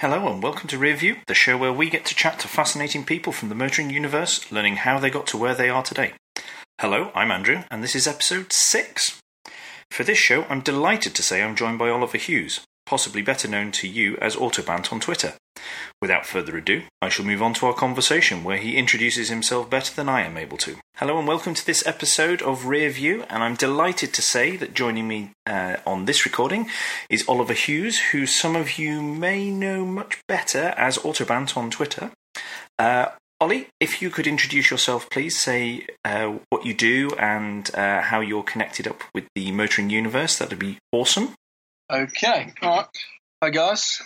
Hello and welcome to Rearview, the show where we get to chat to fascinating people from the motoring universe, learning how they got to where they are today. Hello, I'm Andrew, and this is episode 6. For this show, I'm delighted to say I'm joined by Oliver Hughes, possibly better known to you as Autobant on Twitter. Without further ado, I shall move on to our conversation where he introduces himself better than I am able to. Hello and welcome to this episode of Rear View, and I'm delighted to say that joining me uh, on this recording is Oliver Hughes, who some of you may know much better as Autobant on Twitter. Uh, Ollie, if you could introduce yourself, please say uh, what you do and uh, how you're connected up with the motoring universe, that'd be awesome. Okay, all right. Hi guys,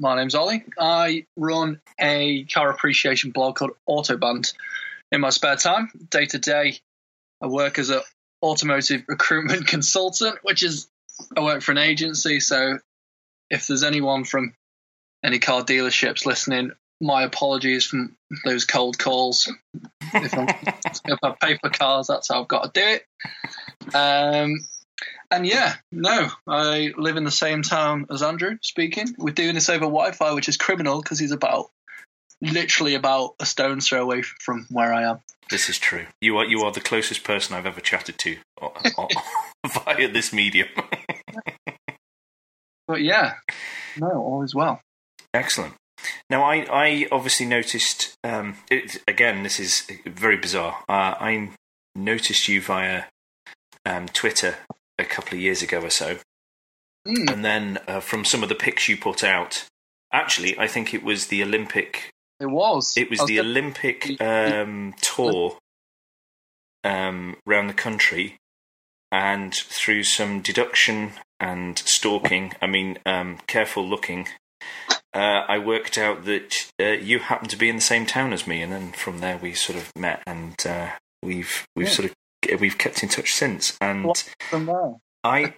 my name's Ollie. I run a car appreciation blog called Autobant in my spare time. Day to day, I work as an automotive recruitment consultant, which is I work for an agency. So if there's anyone from any car dealerships listening, my apologies from those cold calls. If, I'm, if I pay for cars, that's how I've got to do it. Um, and yeah, no, I live in the same town as Andrew. Speaking, we're doing this over Wi-Fi, which is criminal because he's about literally about a stone's throw away from where I am. This is true. You are you are the closest person I've ever chatted to uh, uh, via this medium. but yeah, no, all is well. Excellent. Now, I, I obviously noticed, um, it, again, this is very bizarre. Uh, I noticed you via um, Twitter a couple of years ago or so. Mm. And then uh, from some of the pics you put out, actually, I think it was the Olympic. It was. It was, was the gonna- Olympic um, tour um, around the country, and through some deduction and stalking, I mean, um, careful looking, uh, I worked out that uh, you happened to be in the same town as me, and then from there we sort of met, and uh, we've we've Yeah. sort of we've kept in touch since. And What? From there. I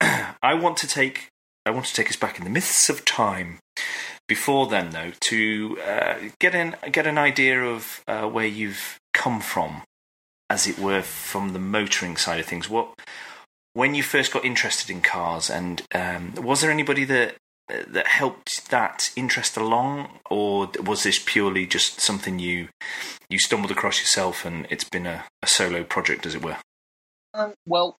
I want to take I want to take us back in the myths of time. Before then, though, to uh, get an get an idea of uh, where you've come from, as it were, from the motoring side of things. What when you first got interested in cars, and um, was there anybody that that helped that interest along, or was this purely just something you you stumbled across yourself, and it's been a, a solo project, as it were? Um, well,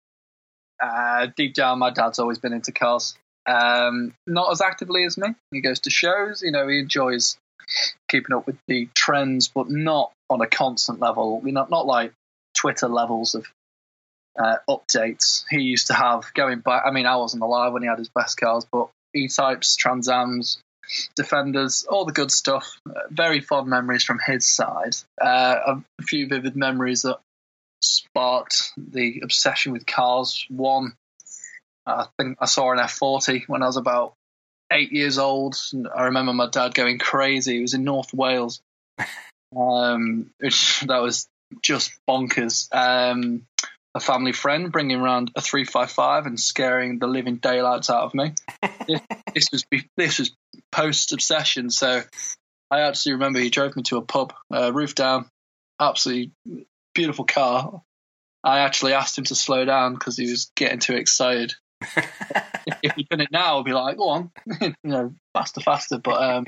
uh, deep down, my dad's always been into cars. Um, not as actively as me. He goes to shows. You know, he enjoys keeping up with the trends, but not on a constant level. You know, not like Twitter levels of uh, updates he used to have going back. I mean, I wasn't alive when he had his best cars, but E-types, Transams, Defenders, all the good stuff. Very fond memories from his side. Uh, a few vivid memories that sparked the obsession with cars. One, I think I saw an F40 when I was about eight years old. I remember my dad going crazy. It was in North Wales. Um, which that was just bonkers. Um, a family friend bringing around a 355 and scaring the living daylights out of me. this, this was this was post obsession, so I actually remember he drove me to a pub, uh, roof down, absolutely beautiful car. I actually asked him to slow down because he was getting too excited. if he'd done it now, I'd be like, "Go on, you know, faster, faster." But um,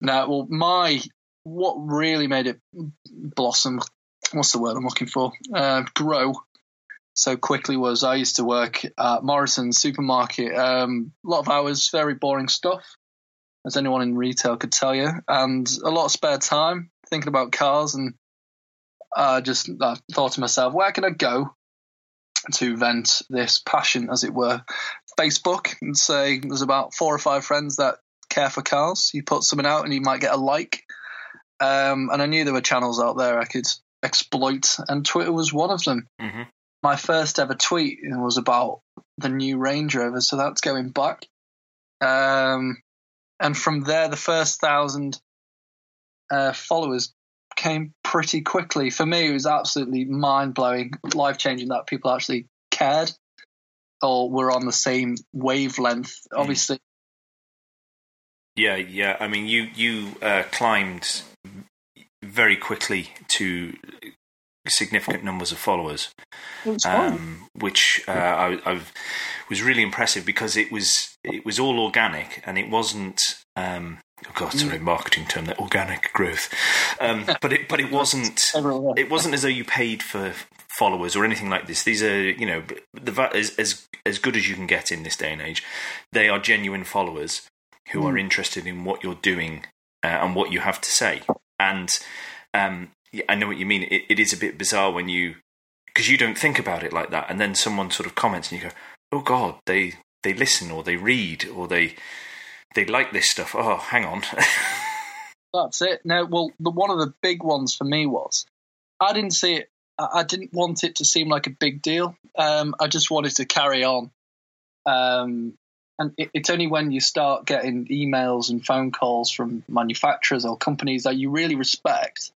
no, well, my what really made it blossom what's the word I'm looking for? Uh, grow so quickly was I used to work at Morrison's supermarket. Um, a lot of hours, very boring stuff, as anyone in retail could tell you, and a lot of spare time thinking about cars. And I just thought to myself, where can I go to vent this passion, as it were? Facebook and say there's about four or five friends that care for cars. You put something out and you might get a like. Um, and I knew there were channels out there I could exploit, and Twitter was one of them. hmm My first ever tweet was about the new Range Rover, so that's going back. Um, and from there, the first thousand uh, followers came pretty quickly. For me, it was absolutely mind blowing, life changing that people actually cared or were on the same wavelength. Obviously, Yeah, yeah. I mean, you you uh, climbed very quickly to significant numbers of followers, um, which uh, I, I was really impressive because it was it was all organic and it wasn't. Um, oh God, sorry, marketing term that organic growth, um, but it but it wasn't it wasn't as though you paid for followers or anything like this. These are, you know, the as as as good as you can get in this day and age. They are genuine followers who are interested in what you're doing uh, and what you have to say. And um, yeah, I know what you mean. It, it is a bit bizarre when you because you don't think about it like that, and then someone sort of comments and you go, "Oh God, they they listen or they read or they." They like this stuff. Oh, hang on. That's it. No, well, the, one of the big ones for me was I didn't see it. I, I didn't want it to seem like a big deal. Um, I just wanted to carry on. Um, and it, it's only when you start getting emails and phone calls from manufacturers or companies that you really respect,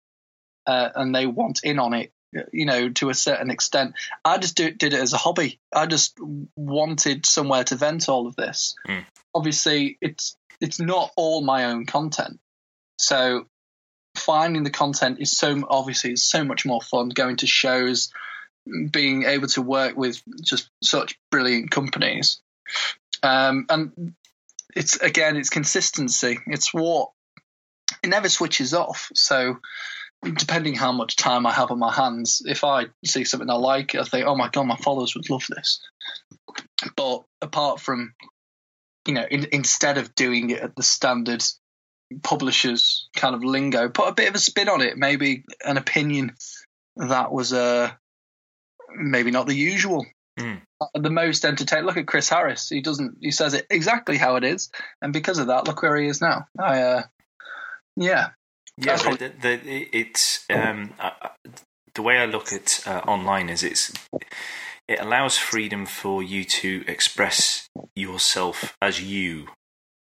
uh, and they want in on it. You know, to a certain extent. I just do, did it as a hobby. I just wanted somewhere to vent all of this. Mm. Obviously, it's it's not all my own content. So finding the content is so obviously it's so much more fun going to shows, being able to work with just such brilliant companies. Um, and it's again, it's consistency. It's what it never switches off. So depending how much time I have on my hands, if I see something I like, I think, oh my god, my followers would love this. But apart from, you know, in, instead of doing it at the standard publishers kind of lingo, put a bit of a spin on it, maybe an opinion that was uh, maybe not the usual. Mm. The most entertaining. Look at Chris Harris. He doesn't. He says it exactly how it is, and because of that, look where he is now. I, uh, yeah, Yeah, what- the, the, it's um, uh, the way I look at uh, online is it's it allows freedom for you to express yourself as you.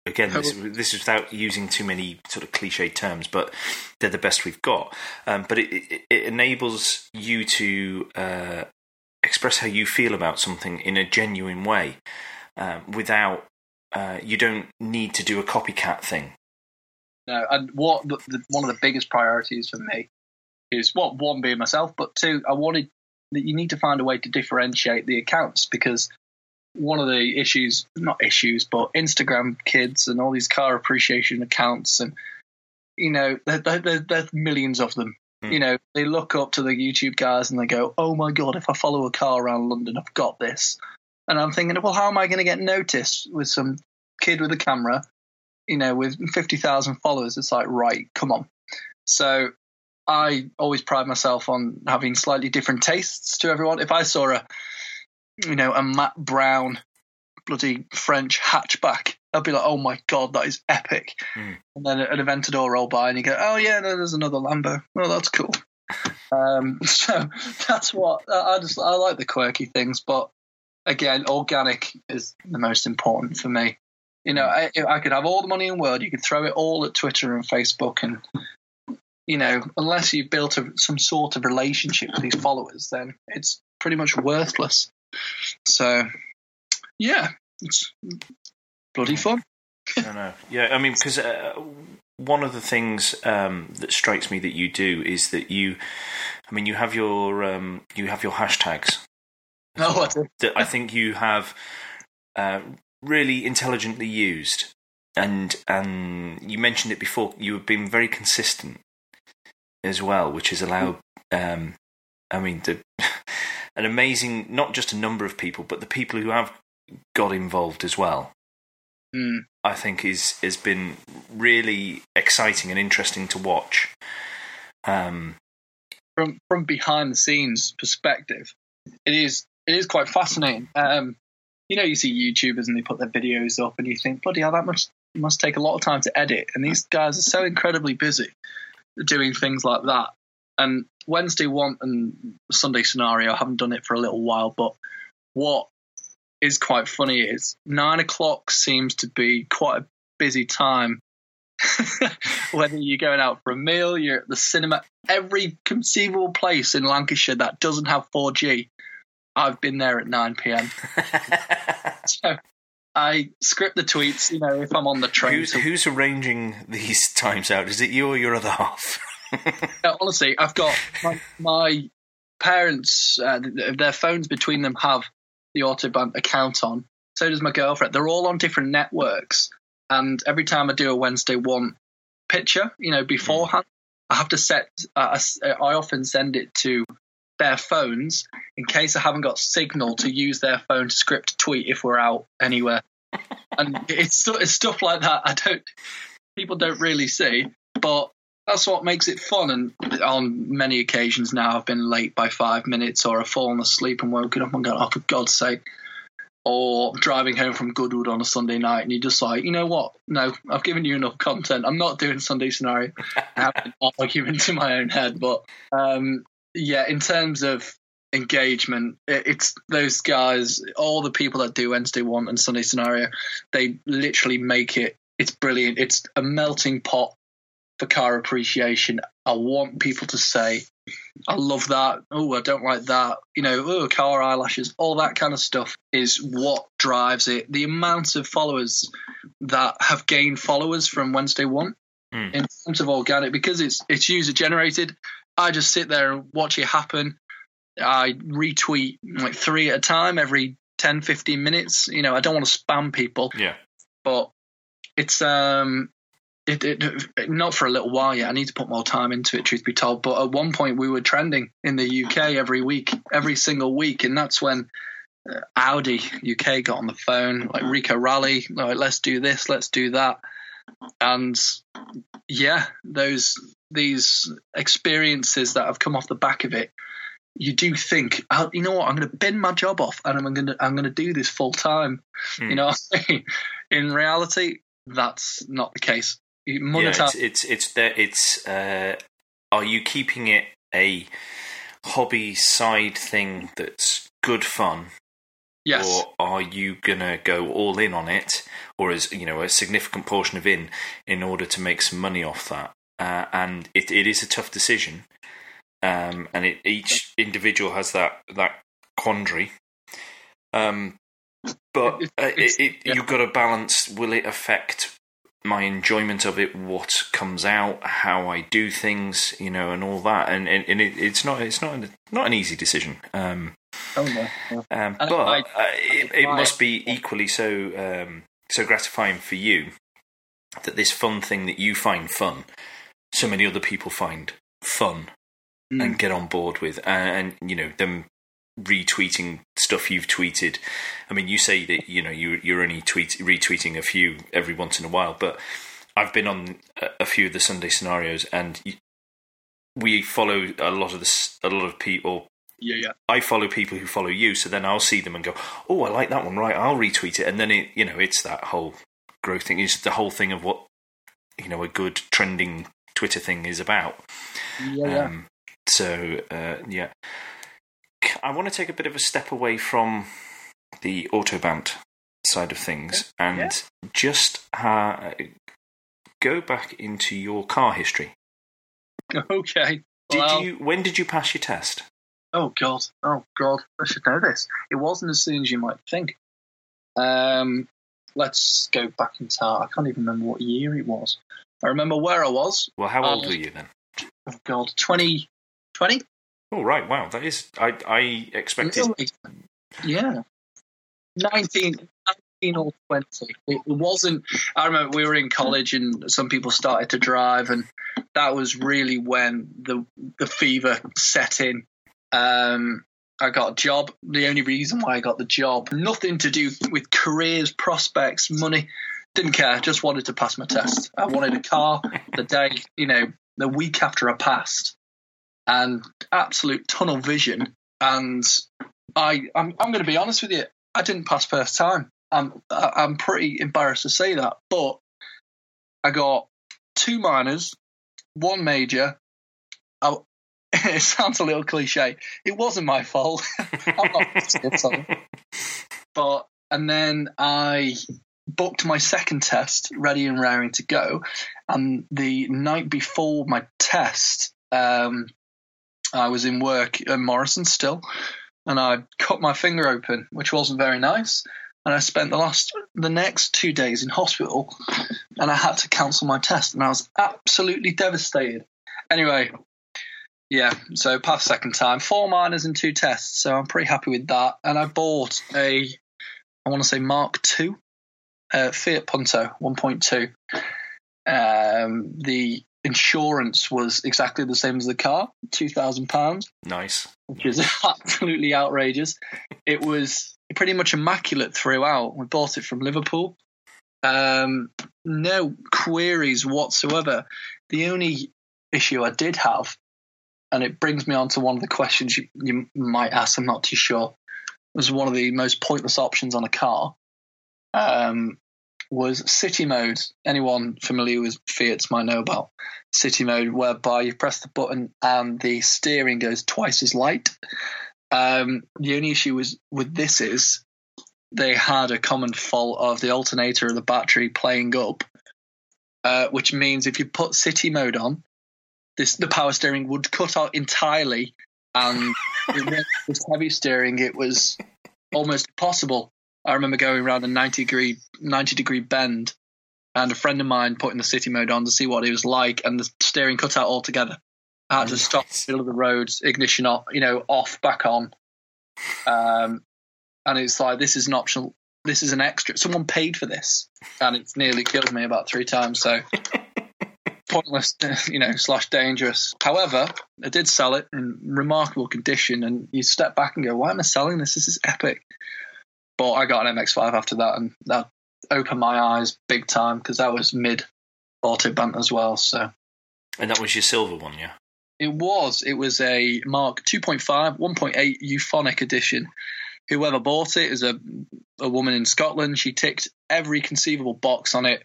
Again, this, this is without using too many sort of cliche terms, but they're the best we've got. Um, but it, it, it enables you to uh, express how you feel about something in a genuine way, um, without uh, you don't need to do a copycat thing. No, and what the, the, one of the biggest priorities for me is what one being myself, but two, I wanted that you need to find a way to differentiate the accounts because one of the issues, not issues, but Instagram kids and all these car appreciation accounts, and you know, there, there- there's millions of them. Mm. You know, they look up to the YouTube guys and they go, "Oh my god, if I follow a car around London, I've got this." And I'm thinking, well, how am I going to get noticed with some kid with a camera you know, with 50,000 followers, it's like, right, come on. So I always pride myself on having slightly different tastes to everyone. If I saw a, you know, a Matt Brown bloody French hatchback, I'd be like, oh my God, that is epic. Mm. And then an Aventador roll by and you go, oh yeah, no, there's another Lambo. Well, that's cool. um, so that's what, I just, I like the quirky things, but again, organic is the most important for me. You know, I, I could have all the money in the world. You could throw it all at Twitter and Facebook, and you know, unless you've built a, some sort of relationship with these followers, then it's pretty much worthless. So, yeah, it's bloody fun. I know. Yeah, I mean, because uh, one of the things um, that strikes me that you do is that you, I mean, you have your um, you have your hashtags. No, Oh, what a- that I think you have uh, really intelligently used, and and you mentioned it before. You have been very consistent as well, which has allowed. Um, I mean, the, an amazing not just a number of people, but the people who have got involved as well. Hmm. I think is has been really exciting and interesting to watch. Um, from from behind the scenes perspective, it is it is quite fascinating. Um, you know, you see YouTubers and they put their videos up, and you think, bloody hell, that must must take a lot of time to edit. And these guys are so incredibly busy doing things like that. And Wednesday one and Sunday scenario, I haven't done it for a little while, but what is quite funny is nine o'clock seems to be quite a busy time. Whether you're going out for a meal, you're at the cinema, every conceivable place in Lancashire that doesn't have 4G, I've been there at 9 p.m. So I script the tweets, you know, if I'm on the train. who's to- who's arranging these times out? Is it you or your other half? Honestly, I've got my, my parents, uh, their phones between them have the Autobahn account on. So does my girlfriend. They're all on different networks. And every time I do a Wednesday one picture, you know, beforehand, I have to set, uh, I often send it to their phones in case I haven't got signal to use their phone to script a tweet if we're out anywhere. and it's, it's stuff like that. I don't, people don't really see, but that's what makes it fun. And on many occasions now, I've been late by five minutes, or I've fallen asleep and woken up and gone, "Oh, for God's sake!" Or driving home from Goodwood on a Sunday night, and you're just like, you know what? No, I've given you enough content. I'm not doing Sunday scenario. I have an argument in my own head, but um, yeah, in terms of engagement, it's those guys, all the people that do Wednesday one and Sunday scenario, they literally make it. It's brilliant. It's a melting pot for car appreciation. I want people to say, I love that. Oh, I don't like that. You know, oh, car eyelashes, all that kind of stuff is what drives it. The amount of followers that have gained followers from Wednesday One mm. in terms of organic, because it's it's user generated. I just sit there and watch it happen. I retweet like three at a time every 10, 15 minutes. You know, I don't want to spam people. Yeah. But it's um it, it, not for a little while yet. I need to put more time into it, truth be told. But at one point, we were trending in the UK every week, every single week, and that's when uh, Audi UK got on the phone, like Rico Rally, like let's do this, let's do that, and yeah, those these experiences that have come off the back of it. You do think, oh, you know what? I'm going to bin my job off, and I'm going to I'm going to do this full time. Mm. You know, in reality, that's not the case monetize. Yeah, it's it's it's there. It's uh, are you keeping it a hobby side thing that's good fun? Yes. Or are you gonna go all in on it, or is you know a significant portion of in in order to make some money off that? Uh, and it, it is a tough decision, um, and it, each individual has that that quandary. Um, but uh, it, yeah. you've got to balance: will it affect my enjoyment of it, what comes out, how I do things, you know, and all that. And and, and it, it's not it's not not an easy decision. Um, oh no, no. Um, but I, uh, it, it, must be equally so um, so gratifying for you that this fun thing that you find fun, so many other people find fun mm. and get on board with, and, and you know them retweeting stuff you've tweeted. I mean, you say that you know you you're only tweet retweeting a few every once in a while, but I've been on a few of the Sunday scenarios, and we follow a lot of the a lot of people. Yeah, yeah. I follow people who follow you, so then I'll see them and go, "Oh, I like that one." Right, I'll retweet it, and then it, you know, it's that whole growth thing. Is the whole thing of what you know a good trending Twitter thing is about. Yeah. Um, so uh, yeah, I want to take a bit of a step away from the autobahn side of things and yeah. just uh, go back into your car history. Okay. Did well, you? When did you pass your test? Oh God! Oh God! I should know this. It wasn't as soon as you might think. Um, let's go back in time. I can't even remember what year it was. I remember where I was. Well, how old uh, were you then? Oh God, 20, 20? Oh right, wow, that is. I I expected. Yeah, 19, 19 or twenty. It wasn't. I remember we were in college and some people started to drive, and that was really when the the fever set in. Um, I got a job. The only reason why I got the job, nothing to do with careers, prospects, money. Didn't care. Just wanted to pass my test. I wanted a car the day, you know, the week after I passed and absolute tunnel vision. And I, I'm, I'm going to be honest with you, I didn't pass first time. I'm, I'm pretty embarrassed to say that, but I got two minors, one major. I, it sounds a little cliche. It wasn't my fault. I'm not but and then I booked my second test, ready and raring to go. And the night before my test, um, I was in work at Morrison still, and I cut my finger open, which wasn't very nice. And I spent the last, the next two days in hospital, and I had to cancel my test, and I was absolutely devastated. Anyway, Yeah, so past second time, four minors and two tests. So I'm pretty happy with that. And I bought a, I want to say Mark II, uh, Fiat Punto 1.2. Um, the insurance was exactly the same as the car, two thousand pounds, Nice. which is absolutely outrageous. It was pretty much immaculate throughout. We bought it from Liverpool. Um, no queries whatsoever. The only issue I did have, and it brings me on to one of the questions you, you might ask. I'm not too sure. Was one of the most pointless options on a car. Um, was city mode. Anyone familiar with Fiat's might know about city mode, whereby you press the button and the steering goes twice as light. Um, the only issue was with this is they had a common fault of the alternator of the battery playing up, uh, which means if you put city mode on, this the power steering would cut out entirely, and with heavy steering. It was almost impossible. I remember going around a 90 degree 90 degree bend, and a friend of mine putting the city mode on to see what it was like, and the steering cut out altogether. I had to stop in the middle of the road, ignition off, you know, off, back on. Um, and it's like this is an optional. This is an extra. Someone paid for this, and it's nearly killed me about three times. So pointless, you know, slash dangerous. However, I did sell it in remarkable condition, and you step back and go, "Why am I selling this? This is epic." But I got an MX-5 after that, and that opened my eyes big time because that was mid Autobahn as well. So And that was your silver one, yeah? it was. It was a Mark 2.5, 1.8 euphonic edition. Whoever bought it is a a woman in Scotland. She ticked every conceivable box on it: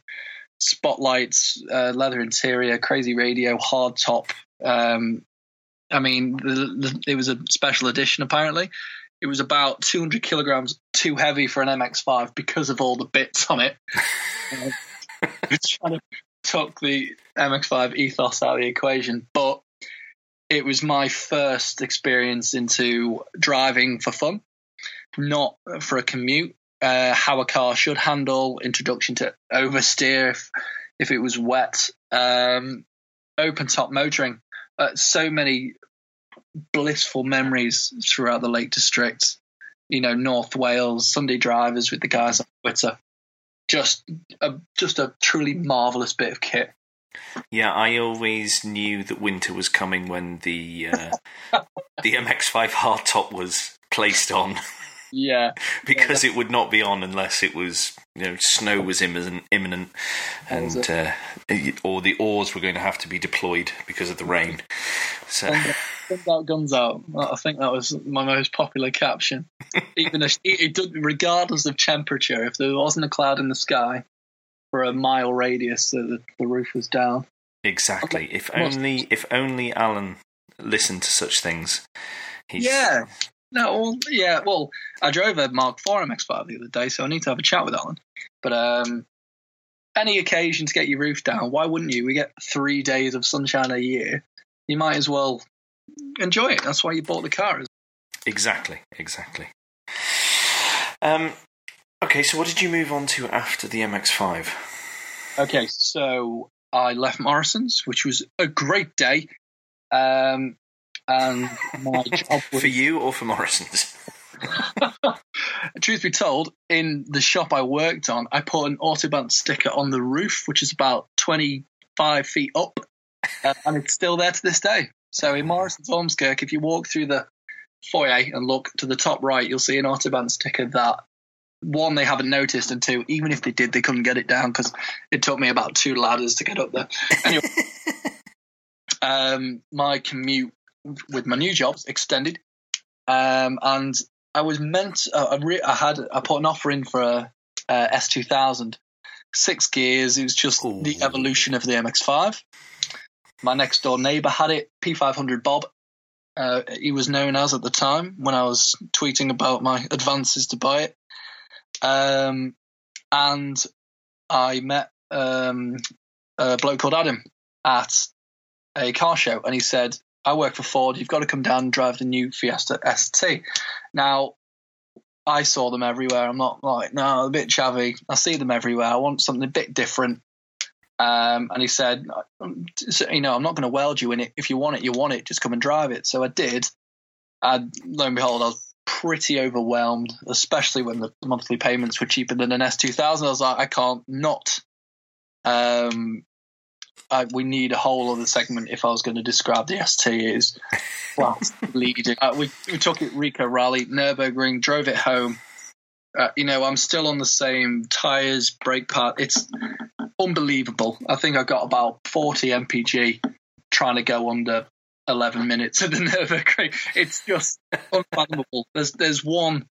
spotlights, uh, leather interior, crazy radio, hard top. Um, I mean, the, the, it was a special edition. Apparently, it was about 200 kilograms too heavy for an MX-5 because of all the bits on it. Which kind of the MX-5 ethos out of the equation, but it was my first experience into driving for fun, not for a commute. Uh, how a car should handle, introduction to oversteer if, if it was wet, um, open top motoring. Uh, so many blissful memories throughout the Lake District. You know, North Wales, Sunday drivers with the guys on Twitter. Just a just a truly marvelous bit of kit. Yeah, I always knew that winter was coming when the uh, the MX-5 hardtop was placed on Yeah, because it would not be on unless it was you know snow was imminent, imminent and uh, or the oars were going to have to be deployed because of the rain. So guns out, guns out. I think that was my most popular caption. Even if, it, it, regardless of temperature, if there wasn't a cloud in the sky for a mile radius, the, the roof was down. exactly, if only if only Alan listened to such things. He's, Yeah. No, well, yeah. Well, I drove a Mark IV MX-5 the other day, so I need to have a chat with Alan. But um, any occasion to get your roof down, why wouldn't you? We get three days of sunshine a year. You might as well enjoy it. That's why you bought the car. Exactly, exactly. Um, okay, so what did you move on to after the MX-5? Okay, so I left Morrison's, which was a great day. Um, and my job was For you or for Morrison's? Truth be told, in the shop I worked on, I put an Autobahn sticker on the roof, which is about 25 feet up, uh, and it's still there to this day. So in Morrison's Ormskirk, if you walk through the foyer and look to the top right, you'll see an Autobahn sticker that, one, they haven't noticed, and two, even if they did, they couldn't get it down because it took me about two ladders to get up there. Anyway, um, my commute with my new jobs extended, um, and I was meant. Uh, I, re- I had. I put an offer in for a, a S2000, six gears. It was just Ooh. the evolution of the MX5. My next door neighbour had it. P500 Bob. Uh, he was known as at the time when I was tweeting about my advances to buy it. Um, and I met um, a bloke called Adam at a car show, and he said, "I work for Ford. You've got to come down and drive the new Fiesta ST." Now, I saw them everywhere. I'm not like, no, a bit chavvy. I see them everywhere. I want something a bit different. Um, and he said, you know, I'm not going to weld you in it. If you want it, you want it. Just come and drive it. So I did. And lo and behold, I was pretty overwhelmed, especially when the monthly payments were cheaper than an S2000. I was like, I can't not. Um, I, we need a whole other segment if I was going to describe the ST is well leading. Uh, we, we took it Rica Rally, Nurburgring, drove it home. Uh, you know, I'm still on the same tires, brake part. It's unbelievable. I think I got about 40 mpg trying to go under 11 minutes at the Nurburgring. It's just unfathomable. There's there's one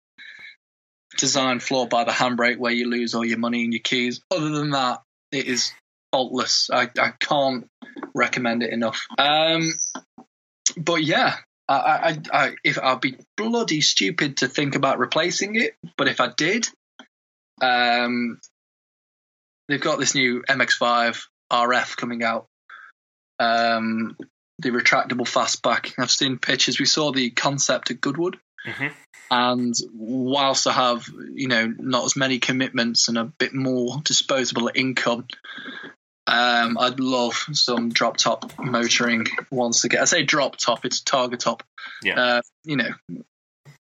design flaw by the handbrake where you lose all your money and your keys. Other than that, it is faultless. I, I can't recommend it enough. Um, but yeah, I, I, I, if I'd be bloody stupid to think about replacing it, but if I did, um, they've got this new MX5 RF coming out. Um, the retractable fastback. I've seen pictures. We saw the concept at Goodwood. Mm-hmm. And whilst I have, you know, not as many commitments and a bit more disposable income, um, I'd love some drop top motoring once again. I say drop top, it's targa top. Yeah. Uh, you know,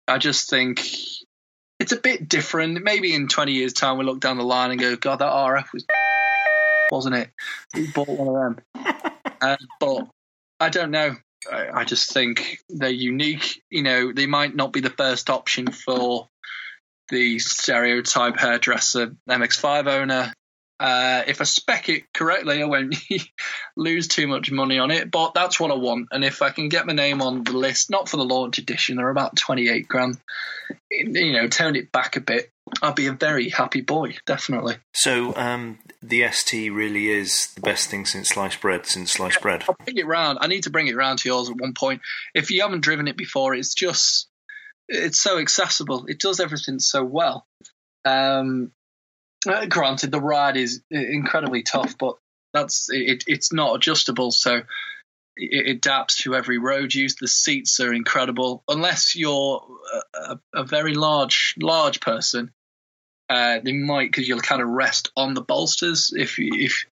I just think it's a bit different. Maybe in 20 years' time, we look down the line and go, God, that RF was, wasn't it? We bought one of them. uh, but I don't know. I, I just think they're unique. You know, they might not be the first option for the stereotype hairdresser MX5 owner. Uh, if I spec it correctly, I won't lose too much money on it. But that's what I want, and if I can get my name on the list, not for the launch edition, they're about twenty eight grand. You know, turn it back a bit. I'll be a very happy boy, definitely. So um, the ST really is the best thing since sliced bread. Since sliced bread, I'll bring it round. I need to bring it round to yours at one point. If you haven't driven it before, it's just it's so accessible. It does everything so well. Um, uh, granted, the ride is incredibly tough, but that's it, it's not adjustable, so it adapts to every road use. The seats are incredible, unless you're a, a very large large person. Uh, they might because you'll kind of rest on the bolsters if you, if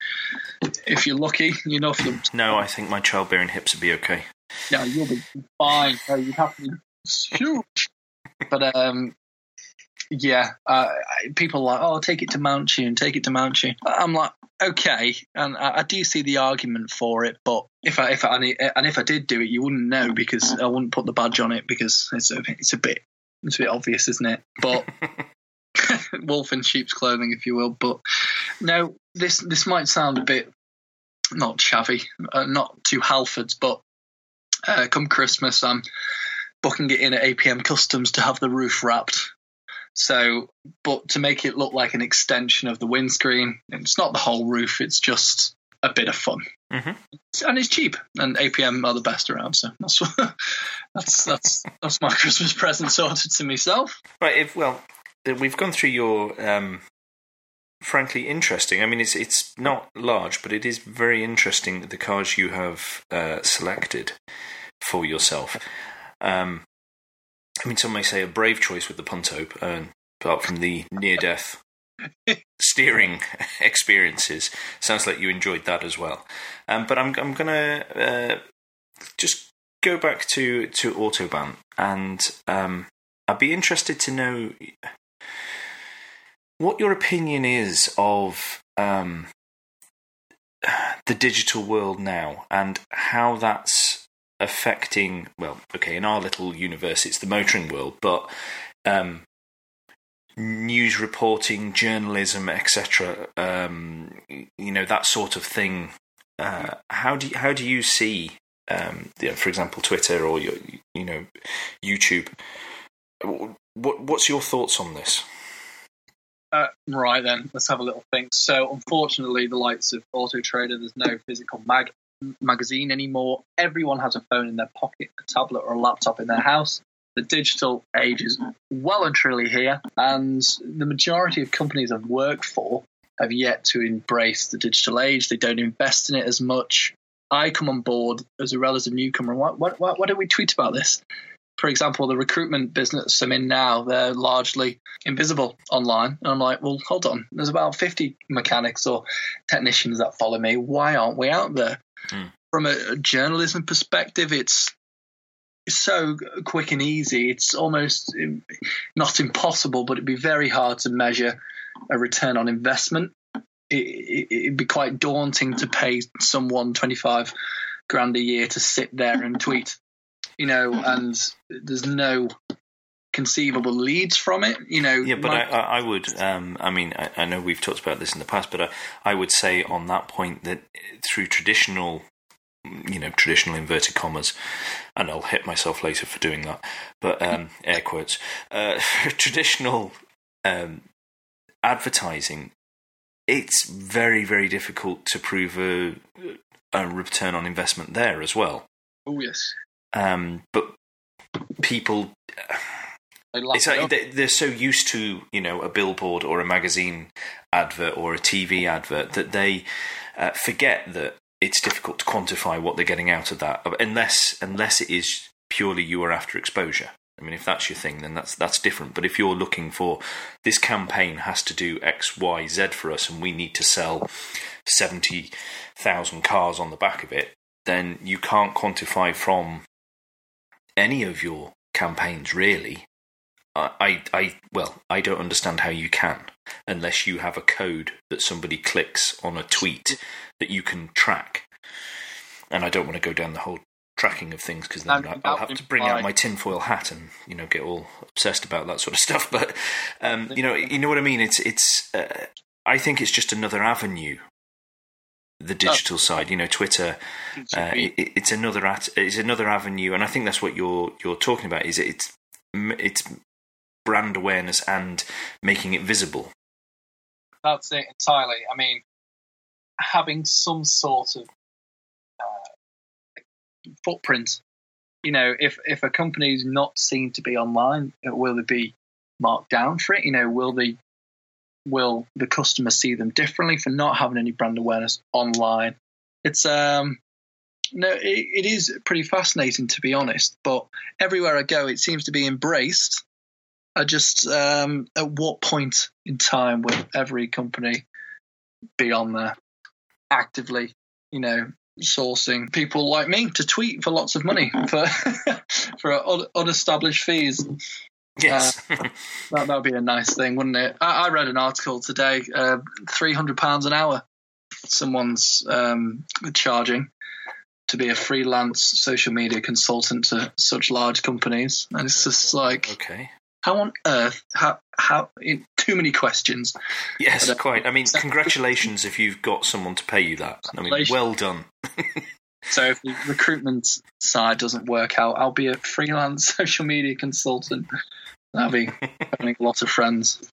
if you're lucky, you know. For no, I think my childbearing hips would be okay. Yeah, you'll be fine. you have to be huge, but um, yeah, uh, people are like, oh, take it to Mountune, take it to Mountune. I'm like, okay, and I, I, do see the argument for it, but if I if I and if I did do it, you wouldn't know because I wouldn't put the badge on it because it's a it's a bit it's a bit obvious, isn't it? But wolf in sheep's clothing, if you will. But no, this this might sound a bit not chavvy, uh, not too Halfords, but uh, come Christmas, I'm booking it in at APM Customs to have the roof wrapped so, but to make it look like an extension of the windscreen, it's not the whole roof. It's just a bit of fun, mm-hmm. and it's cheap. And APM are the best around, so that's that's that's that's my Christmas present sorted to myself. Right. If well, we've gone through your um, frankly interesting. I mean, it's it's not large, but it is very interesting the cars you have uh, selected for yourself. Um, I mean, some may say a brave choice with the Punto, uh, apart from the near death steering experiences. Sounds like you enjoyed that as well. Um, but I'm, I'm going to uh, just go back to, to Autobahn, and um, I'd be interested to know what your opinion is of um, the digital world now and how that's affecting well okay in our little universe it's the motoring world but um, news reporting journalism etc um, you know that sort of thing uh, how do you, how do you see um, for example twitter or your, you know youtube what what's your thoughts on this uh, right then, let's have a little think. So, unfortunately, the likes of Auto Trader, there's no physical mag magazine anymore. Everyone has a phone in their pocket, a tablet, or a laptop in their house. The digital age is well and truly here, and the majority of companies I've worked for have yet to embrace the digital age. They don't invest in it as much. I come on board as a relative newcomer. What did we tweet about this? for example, the recruitment business I'm in now, they're largely invisible online. And I'm like, well, hold on. There's about 50 mechanics or technicians that follow me. Why aren't we out there? Mm. From a, journalism perspective, it's so quick and easy. It's almost not impossible, but it'd be very hard to measure a return on investment. It, would it, be quite daunting to pay someone 25 grand a year to sit there and tweet, you know, and there's no conceivable leads from it, you know. Yeah, but I, I, would, um, I mean, I, I, know we've talked about this in the past, but I, I would say on that point that through traditional you know, traditional inverted commas, and I'll hit myself later for doing that, but um, air quotes. Uh, traditional um, advertising, it's very, very difficult to prove a, a return on investment there as well. Oh yes. Um, but people, it's like they're so used to you know a billboard or a magazine advert or a TV advert that they uh, forget that it's difficult to quantify what they're getting out of that unless unless it is purely you are after exposure. I mean, if that's your thing, then that's that's different. But if you're looking for this campaign has to do X, Y, Z for us, and we need to sell seventy thousand cars on the back of it, then you can't quantify from any of your campaigns really. I, I, well, I don't understand how you can unless you have a code that somebody clicks on a tweet that you can track. And I don't want to go down the whole tracking of things because then that, I'll have to bring out my tinfoil hat and you know get all obsessed about that sort of stuff. But um, you know, you know what I mean. It's it's. Uh, I think it's just another avenue. The oh. digital oh. side, you know, Twitter, uh, it, it's another at, it's another avenue, and I think that's what you're you're talking about. Is it, it's it's brand awareness and making it visible. That's it entirely. I mean, having some sort of uh, footprint. You know, if if a company is not seen to be online, will they be marked down for it? You know, will the will the customer see them differently for not having any brand awareness online? It's um no, it, it is pretty fascinating to be honest. But everywhere I go, it seems to be embraced. I just um, at what point in time will every company be on there? actively, you know, sourcing people like me to tweet for lots of money for for unestablished fees. Yes, uh, that would be a nice thing, wouldn't it? I, I read an article today: uh, three hundred pounds an hour. Someone's um, charging to be a freelance social media consultant to such large companies, and it's just like, okay, how on earth? How? How? Too many questions. Yes, uh, quite. I mean, congratulations if you've got someone to pay you that. I mean, well done. so if the recruitment side doesn't work out, I'll be a freelance social media consultant. I'll be having a lot of friends.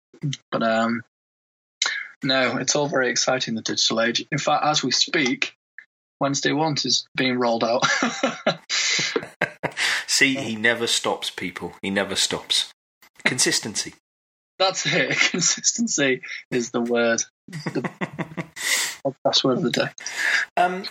But um, no, it's all very exciting. The digital age. In fact, as we speak, Wednesday Want is being rolled out. See, he never stops, people. He never stops. Consistency. That's it. Consistency is the word. The best word of the day. Um,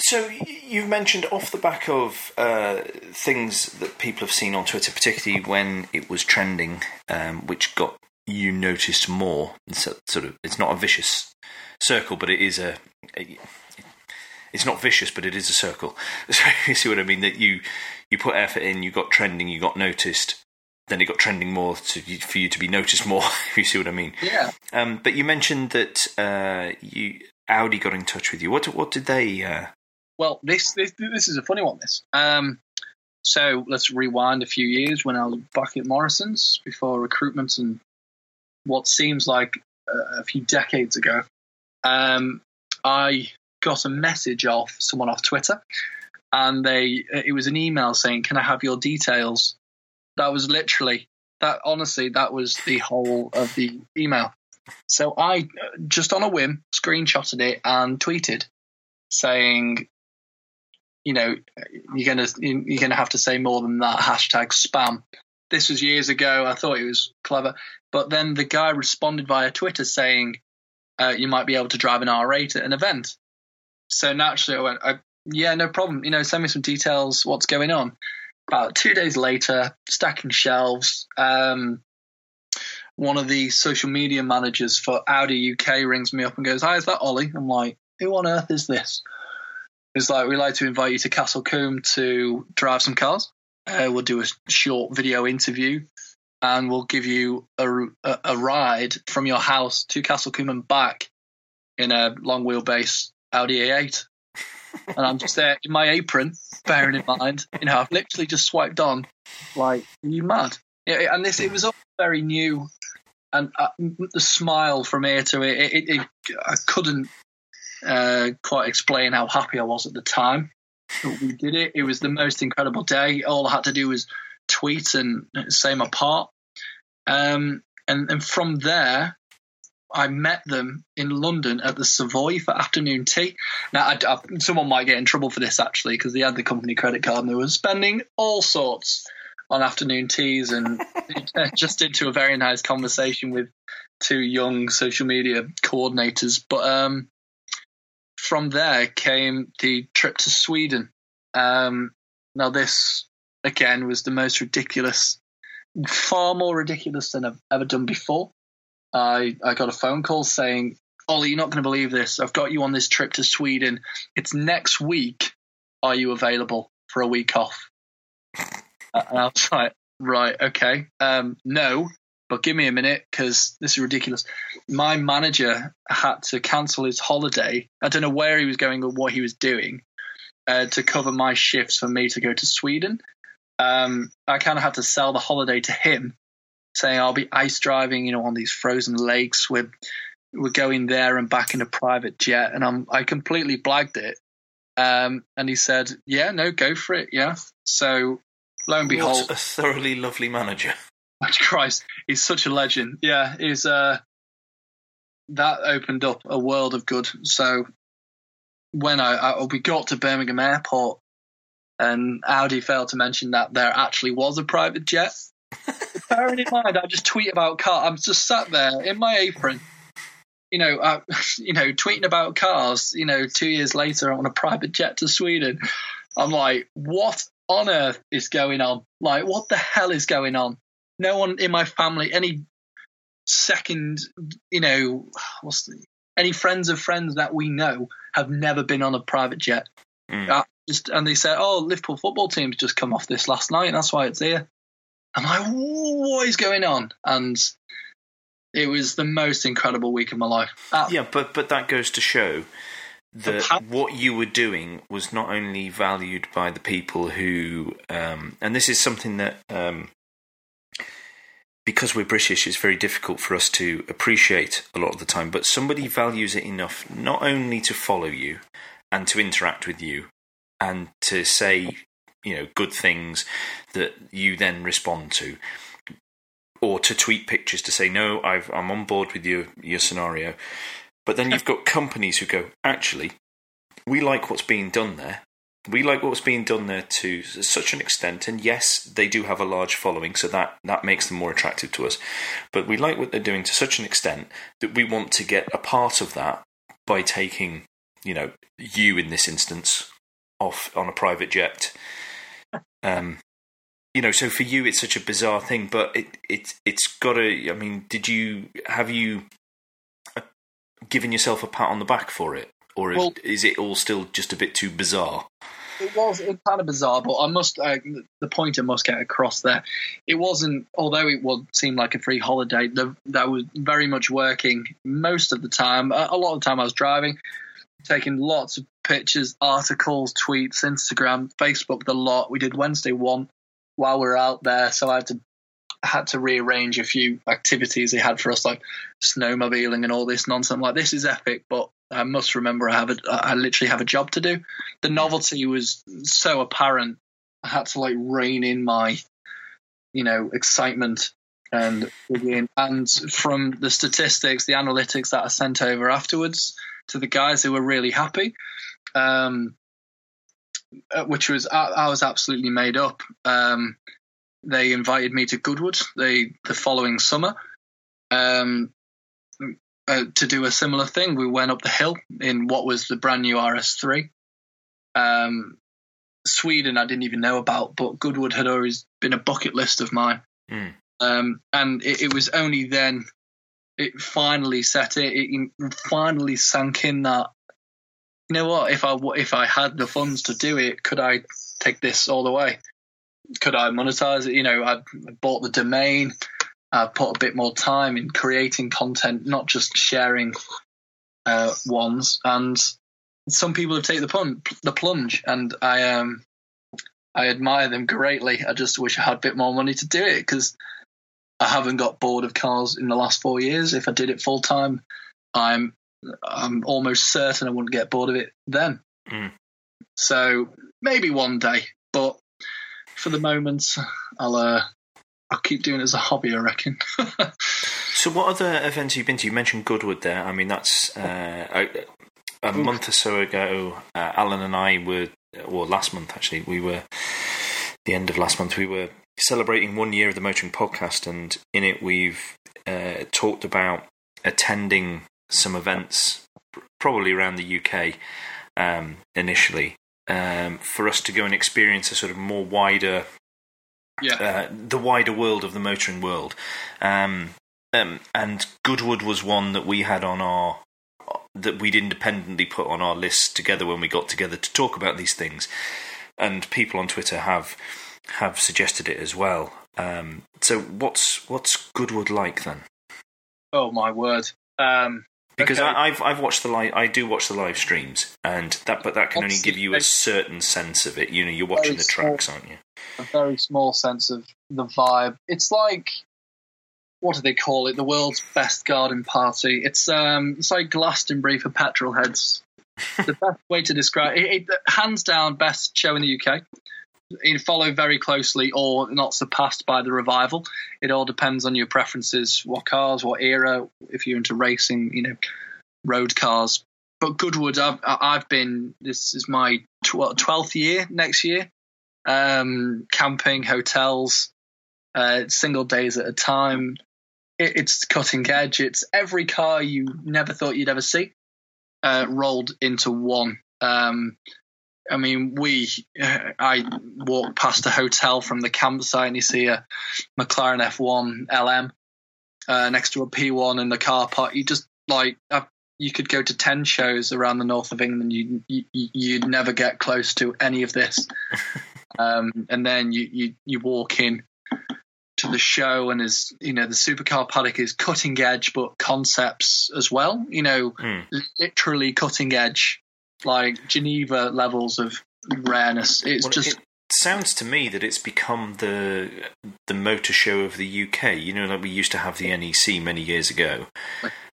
so you've mentioned off the back of uh, things that people have seen on Twitter, particularly when it was trending, um, which got you noticed more. It's sort of, it's not a vicious circle, but it is a, a it's not vicious, but it is a circle. So you see what I mean? That you you put effort in, you got trending, you got noticed, then it got trending more to, for you to be noticed more. If you see what I mean? Yeah. Um, but you mentioned that uh, you Audi got in touch with you. What what did they? Uh... Well, this, this this is a funny one. This. Um, so let's rewind a few years when I was back at Morrison's before recruitment and what seems like a, a few decades ago. Um, I got a message off someone off Twitter, and they it was an email saying, "Can I have your details that was literally that. Honestly, that was the whole of the email. So I just on a whim screenshotted it and tweeted saying, you know, you're gonna you're gonna have to say more than that. Hashtag spam. This was years ago. I thought it was clever, but then the guy responded via Twitter saying, uh, "You might be able to drive an R8 at an event." So naturally, I went, I, "Yeah, no problem. You know, send me some details. What's going on?" About two days later, stacking shelves, um, one of the social media managers for Audi UK rings me up and goes, Hi, is that Ollie? I'm like, Who on earth is this? It's like, We'd like to invite you to Castle Combe to drive some cars. Uh, we'll do a short video interview and we'll give you a, a, a ride from your house to Castle Combe and back in a long wheelbase Audi A8. And I'm just there in my apron, bearing in mind, you know, I've literally just swiped on. Like, are you mad? Yeah, and this, it was all very new. And uh, the smile from ear to ear, it, it, it I couldn't uh, quite explain how happy I was at the time. But we did it. It was the most incredible day. All I had to do was tweet and say my part. Um, and, and from there, I met them in London at the Savoy for afternoon tea. Now, I, I, someone might get in trouble for this actually because they had the company credit card and they were spending all sorts on afternoon teas and just into a very nice conversation with two young social media coordinators. But um, from there came the trip to Sweden. Um, now, this again was the most ridiculous, far more ridiculous than I've ever done before. I I got a phone call saying, "Ollie, you're not going to believe this. I've got you on this trip to Sweden. It's next week. Are you available for a week off?" and I was like, "Right, okay, um, no." But give me a minute because this is ridiculous. My manager had to cancel his holiday. I don't know where he was going or what he was doing uh, to cover my shifts for me to go to Sweden. Um, I kind of had to sell the holiday to him saying I'll be ice driving, you know, on these frozen lakes. We're we're going there and back in a private jet, and I'm I completely blagged it. Um, and he said, "Yeah, no, go for it." Yeah. So lo and behold, what a thoroughly lovely manager. Christ, he's such a legend. Yeah, he's uh, that opened up a world of good. So when I, I we got to Birmingham Airport, and Audi failed to mention that there actually was a private jet bearing in mind, I just tweet about car. I'm just sat there in my apron, you know, uh, you know, tweeting about cars. You know, two years later, on a private jet to Sweden. I'm like, what on earth is going on? Like, what the hell is going on? No one in my family, any second, you know, what's the, any friends of friends that we know have never been on a private jet. Mm. Uh, just and they said, oh, Liverpool football team's just come off this last night. That's why it's here. I'm like, what is going on? And it was the most incredible week of my life. Yeah, but but that goes to show that what you were doing was not only valued by the people who, um, and this is something that. Um, because we're British, it's very difficult for us to appreciate a lot of the time. But somebody values it enough not only to follow you and to interact with you and to say you know good things that you then respond to. Or to tweet pictures to say no i am on board with your your scenario. But then you've got companies who go actually we like what's being done there. We like what's being done there to such an extent. And yes they do have a large following so that that makes them more attractive to us. But we like what they're doing to such an extent that we want to get a part of that by taking you know you in this instance off on a private jet um, you know, so for you, it's such a bizarre thing, but it it it's got to. I mean, did you have you uh, given yourself a pat on the back for it, or well, is it all still just a bit too bizarre? It was it kind of bizarre, but I must uh, the point I must get across there. It wasn't, although it would seem like a free holiday. The, that was very much working most of the time. A, a lot of the time, I was driving taking lots of pictures, articles, tweets, Instagram, Facebook, the lot. We did Wednesday one while we were out there, so I had to had to rearrange a few activities they had for us, like snowmobiling and all this nonsense. Like this is epic, but I must remember I have a, I literally have a job to do. The novelty was so apparent. I had to like rein in my, you know, excitement and and from the statistics, the analytics that I sent over afterwards, to the guys who were really happy, um, uh, which was I, I, was absolutely made up. Um, they invited me to Goodwood they, the following summer um, uh, to do a similar thing. We went up the hill in what was the brand new RS3. Um, Sweden I didn't even know about, but Goodwood had always been a bucket list of mine. Mm. Um, and it, it, was only then it finally set it, it finally sank in that you know what if I if I had the funds to do it, could I take this all the way? Could I monetize it? You know, I bought the domain. I put a bit more time in creating content, not just sharing uh, ones. And some people have taken the, the plunge, and I um I admire them greatly. I just wish I had a bit more money to do it because I haven't got bored of cars in the last four years. If I did it full time, I'm I'm almost certain I wouldn't get bored of it then. Mm. So maybe one day, but for the moment, I'll uh, I'll keep doing it as a hobby. I reckon. so, what other events have you been to? You mentioned Goodwood there. I mean, that's uh, a, a month or so ago. Uh, Alan and I were, or last month actually, we were the end of last month. We were celebrating one year of the Motoring Podcast, and in it we've uh, talked about attending some events, probably around the UK um, initially, um, for us to go and experience a sort of more wider, yeah, uh, the wider world of the motoring world. Um, um, and Goodwood was one that we had on our that we'd independently put on our list together when we got together to talk about these things. And people on Twitter have have suggested it as well. Um, so what's what's Goodwood like then? Oh my word! Um, because okay. I, have I've watched the live, I do watch the live streams, and that but that can only give you a certain sense of it. You know, you're watching the tracks, small, aren't you? A very small sense of the vibe. It's like what do they call it? The world's best garden party. It's um, it's like Glastonbury for petrol heads. the best way to describe it, it, hands down, best show in the UK followed very closely or not surpassed by the revival. It all depends on your preferences, what cars, what era. If you're into racing, you know, road cars. But Goodwood, I've I've been. This is my twelfth year next year. Um, camping, hotels, uh, single days at a time. It, it's cutting edge. It's every car you never thought you'd ever see uh, rolled into one. Um, I mean, we, I walk past a hotel from the campsite and you see a McLaren F1 LM uh, next to a P1 in the car park. You just like, uh, you could go to 10 shows around the north of England. You, you, you'd never get close to any of this. um, and then you, you, you walk in to the show and is you know the supercar paddock is cutting edge but concepts as well you know mm. literally cutting edge like Geneva levels of rareness. It's well, just. It sounds to me that it's become the the motor show of the UK. You know, like we used to have the NEC many years ago,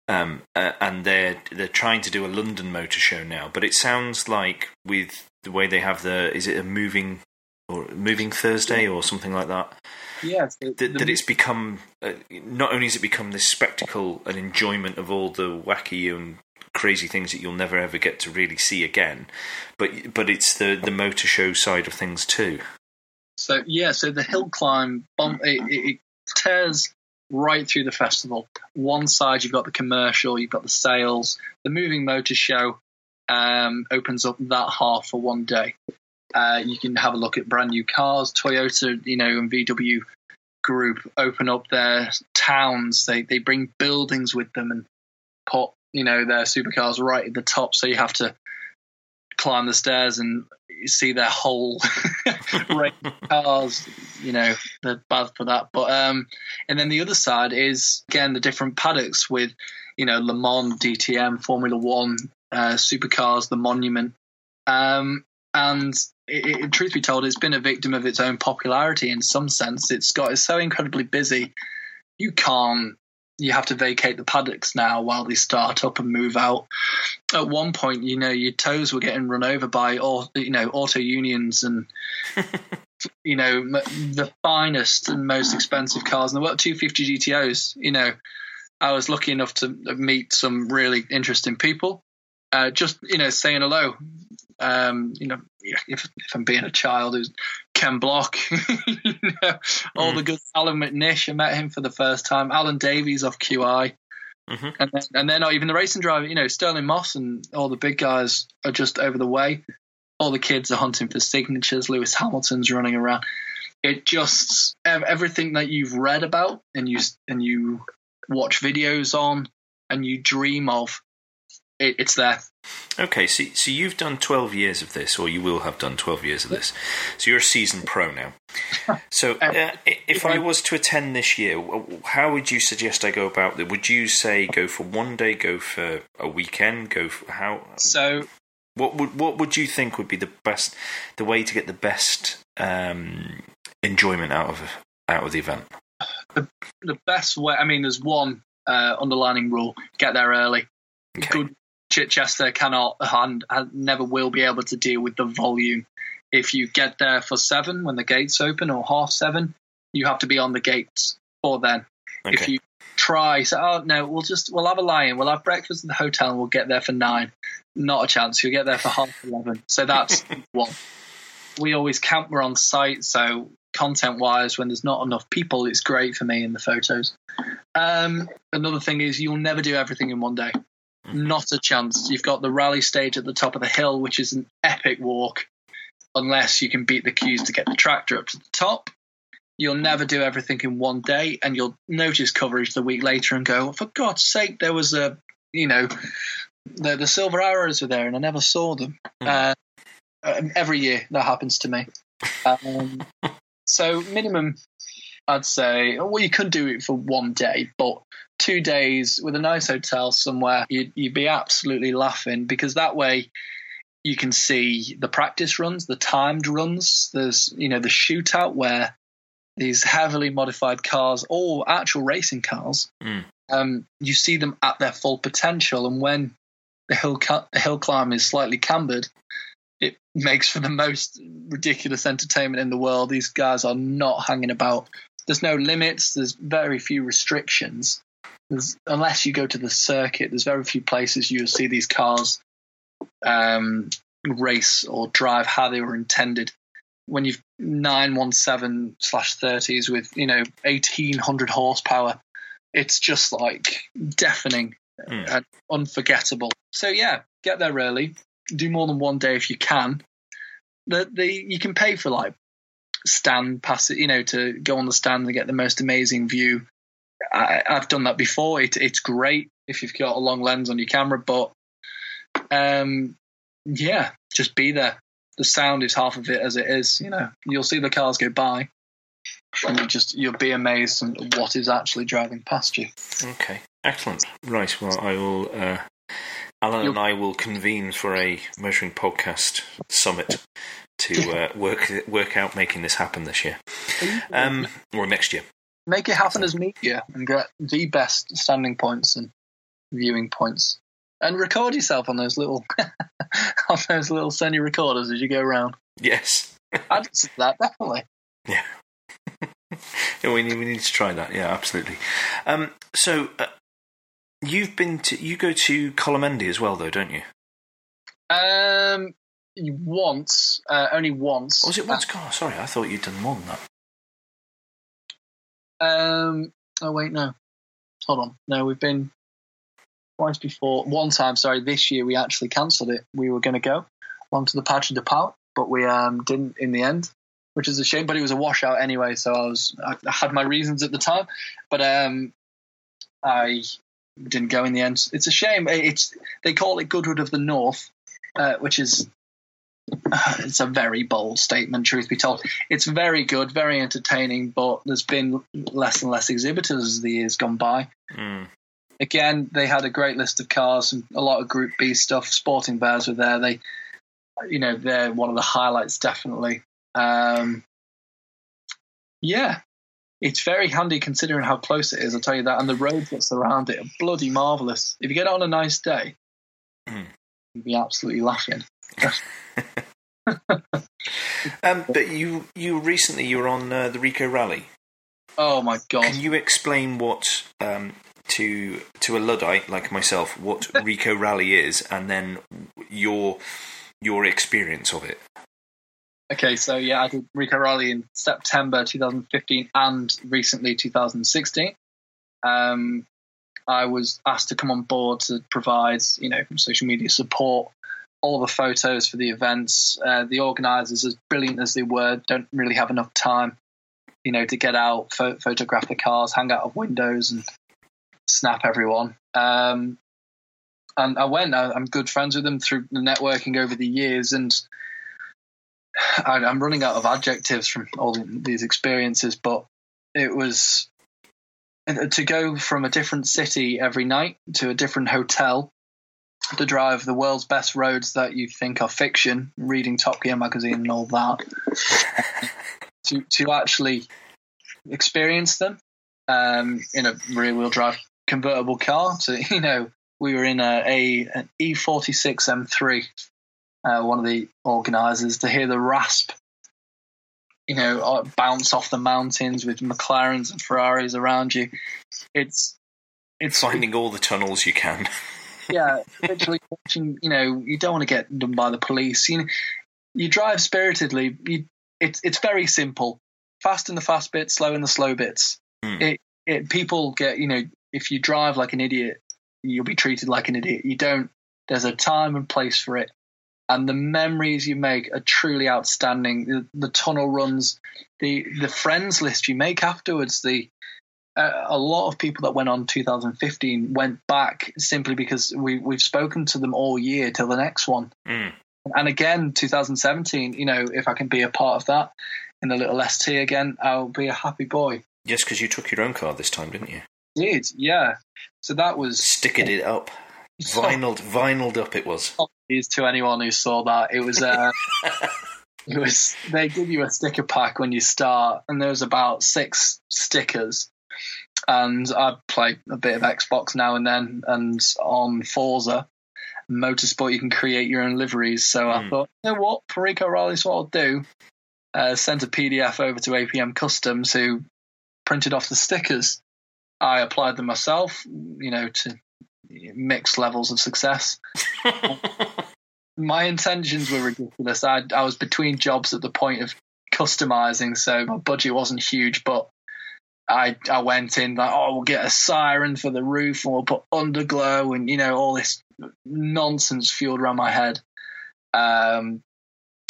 um, uh, and they're they're trying to do a London motor show now. But it sounds like with the way they have the is it a moving or moving Thursday or something like that. Yes, that, that, it's become uh, not only has it become this spectacle and enjoyment of all the wacky and crazy things that you'll never ever get to really see again. But but it's the the motor show side of things too. So yeah, so the hill climb it, it tears right through the festival. One side you've got the commercial, you've got the sales. The moving motor show um, opens up that half for one day. Uh, you can have a look at brand new cars. Toyota, you know, and VW Group open up their towns. They they bring buildings with them and put you know their supercars right at the top, so you have to climb the stairs and see their whole range of cars. You know, they're bad for that. But um, and then the other side is again the different paddocks with you know Le Mans, DTM, Formula One, uh, supercars, the Monument. Um, and it, it, truth be told, it's been a victim of its own popularity in some sense. It's got it's so incredibly busy, you can't you have to vacate the paddocks now while they start up and move out. At one point, you know, your toes were getting run over by all, you know, auto unions and you know the finest and most expensive cars in the world, 250 GTOs. You know, I was lucky enough to meet some really interesting people. Uh, just you know, saying hello. Um, you know, if, if I'm being a child, who's Ken Block, you know, all mm. the good Allan McNish. I met him for the first time. Alan Davies off QI. Mm-hmm. And, then, and then not even the racing driver, you know, Stirling Moss and all the big guys are just over the way. all the kids are hunting for signatures. Lewis Hamilton's running around. It just everything that you've read about and you and you watch videos on and you dream of, it, it's there. Okay, so so you've done twelve years of this, or you will have done twelve years of this. So you're a seasoned pro now. So uh, if I was to attend this year, how would you suggest I go about it? Would you say go for one day, go for a weekend, go for how? So what would what would you think would be the best, the way to get the best um, enjoyment out of out of the event? The, the best way. I mean, there's one uh, underlining rule: get there early. Okay. Good Chichester cannot and, and never will be able to deal with the volume. If you get there for seven when the gates open or half seven, you have to be on the gates for then. Okay. If you try, say, oh no, we'll just we'll have a lie-in, we'll have breakfast in the hotel, and we'll get there for nine. Not a chance. You'll get there for half eleven. So that's one. We always camp. We're on site, so content-wise, when there's not enough people, it's great for me in the photos. Um, another thing is you'll never do everything in one day. Not a chance. You've got the rally stage at the top of the hill, which is an epic walk, unless you can beat the queues to get the tractor up to the top. You'll never do everything in one day, and you'll notice coverage the week later and go, for God's sake, there was a, you know, the, the silver arrows were there and I never saw them. Mm. Uh, every year that happens to me. Um, so minimum I'd say, well, you could do it for one day, but two days with a nice hotel somewhere, you'd, you'd be absolutely laughing because that way you can see the practice runs, the timed runs. There's, you know, the shootout where these heavily modified cars, or actual racing cars, mm. um, you see them at their full potential. And when the hill, the hill climb is slightly cambered, it makes for the most ridiculous entertainment in the world. These guys are not hanging about there's no limits. There's very few restrictions. There's, unless you go to the circuit, there's very few places you'll see these cars um, race or drive how they were intended. When you've 917 slash 30s with you know 1800 horsepower, it's just like deafening mm. and unforgettable. So yeah, get there early. Do more than one day if you can. The, the you can pay for like stand pass it, you know, to go on the stand and get the most amazing view. I, have done that before. It, it's great if you've got a long lens on your camera, but um, yeah, just be there. The sound is half of it as it is. You know, you'll see the cars go by, and you just you'll be amazed at what is actually driving past you. Okay, excellent. Right, well, I will. Uh, Alan You'll... and I will convene for a motoring podcast summit to uh, work work out making this happen this year, um, or next year. Make it happen as media and get the best standing points and viewing points, and record yourself on those little on those little Sony recorders as you go around. Yes, I'd say that definitely. Yeah. yeah, we need we need to try that. Yeah, absolutely. Um, so uh, you've been to you go to Colomendi as well, though, don't you? Um, once, uh, only once. Oh, was it once? Oh, sorry, I thought you'd done more than that. Um. Oh wait, no. Hold on. No, we've been twice before. One time, sorry. This year we actually cancelled it. We were going to go onto the Pageant of Power, but we um didn't in the end, which is a shame. But it was a washout anyway, so I was I had my reasons at the time. But um, I didn't go in the end. It's a shame. It's they call it Goodwood of the North, uh, which is it's a very bold statement, truth be told. It's very good, very entertaining, but there's been less and less exhibitors as the years gone by. Mm. Again, they had a great list of cars and a lot of Group B stuff. Sporting Bears were there. They, you know, they're one of the highlights, definitely. Um, yeah, it's very handy considering how close it is. I'll tell you that. And the roads that surround it are bloody marvelous. If you get on a nice day, mm. you'd be absolutely laughing. um, but you you recently you were on uh, the Rico Rally. Oh my god! Can you explain what um, to to a luddite like myself what Rico Rally is, and then your your experience of it? Okay, so yeah, I did Rico Rally in September 2015 and recently 2016. Um, I was asked to come on board to provide, you know, social media support all the photos for the events. Uh, the organisers, as brilliant as they were, don't really have enough time, you know, to get out, pho- photograph the cars, hang out of windows, and snap everyone. Um, and I went. I, am good friends with them through the networking over the years, and I, I'm running out of adjectives from all these experiences. But it was to go from a different city every night to a different hotel to drive the world's best roads that you think are fiction, reading Top Gear magazine and all that, to to actually experience them um, in a rear wheel drive convertible car. So you know, we were in a, a an E46 M3. Uh, one of the organisers to hear the rasp, you know, uh, bounce off the mountains with McLarens and Ferraris around you. It's it's finding all the tunnels you can. yeah, literally watching. You know, you don't want to get done by the police. You know, you drive spiritedly. You, it's it's very simple. Fast in the fast bits, slow in the slow bits. Mm. It it people get you know if you drive like an idiot, you'll be treated like an idiot. You don't. There's a time and place for it, and the memories you make are truly outstanding. The, the tunnel runs, the the friends list you make afterwards, the a lot of people that went on 2015 went back simply because we we've spoken to them all year till the next one. Mm. And again, 2017, you know, if I can be a part of that in the little ST again, I'll be a happy boy. Yes, because you took your own car this time, didn't you? Did yeah. So that was sticking it up, vinyled, vinyled up. It was. Apologies to anyone who saw that. It was. Uh, it was. They give you a sticker pack when you start, and there was about six stickers and I play a bit of Xbox now and then, and on Forza Motorsport you can create your own liveries. So mm. I hmm. thought, you know what, for Rico Rally's what I'll do. Uh, sent a PDF over to APM Customs who printed off the stickers. I applied them myself, you know, to mixed levels of success. my intentions were ridiculous. I, I was between jobs at the point of customizing, so my budget wasn't huge, but I I went in like, oh, we'll get a siren for the roof, and we'll put underglow, and you know all this nonsense fueled around my head. Um,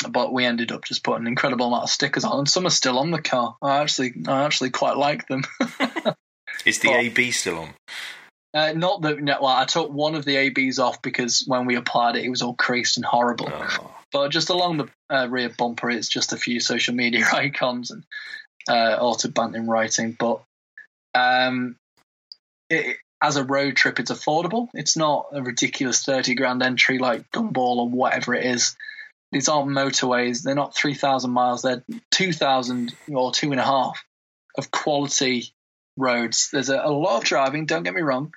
but we ended up just putting an incredible amount of stickers on, and some are still on the car. I actually I actually quite like them. Is the but, AB still on? Uh, not that. No, well, I took one of the ABs off because when we applied it, it was all creased and horrible. Oh. But just along the uh, rear bumper, it's just a few social media icons and uh, autobahn writing, but um, it, as a road trip, it's affordable. It's not a ridiculous thirty grand entry like Gumball or whatever it is. These aren't motorways. They're not three thousand miles. They're two thousand or two and a half of quality roads. There's a, a lot of driving. Don't get me wrong,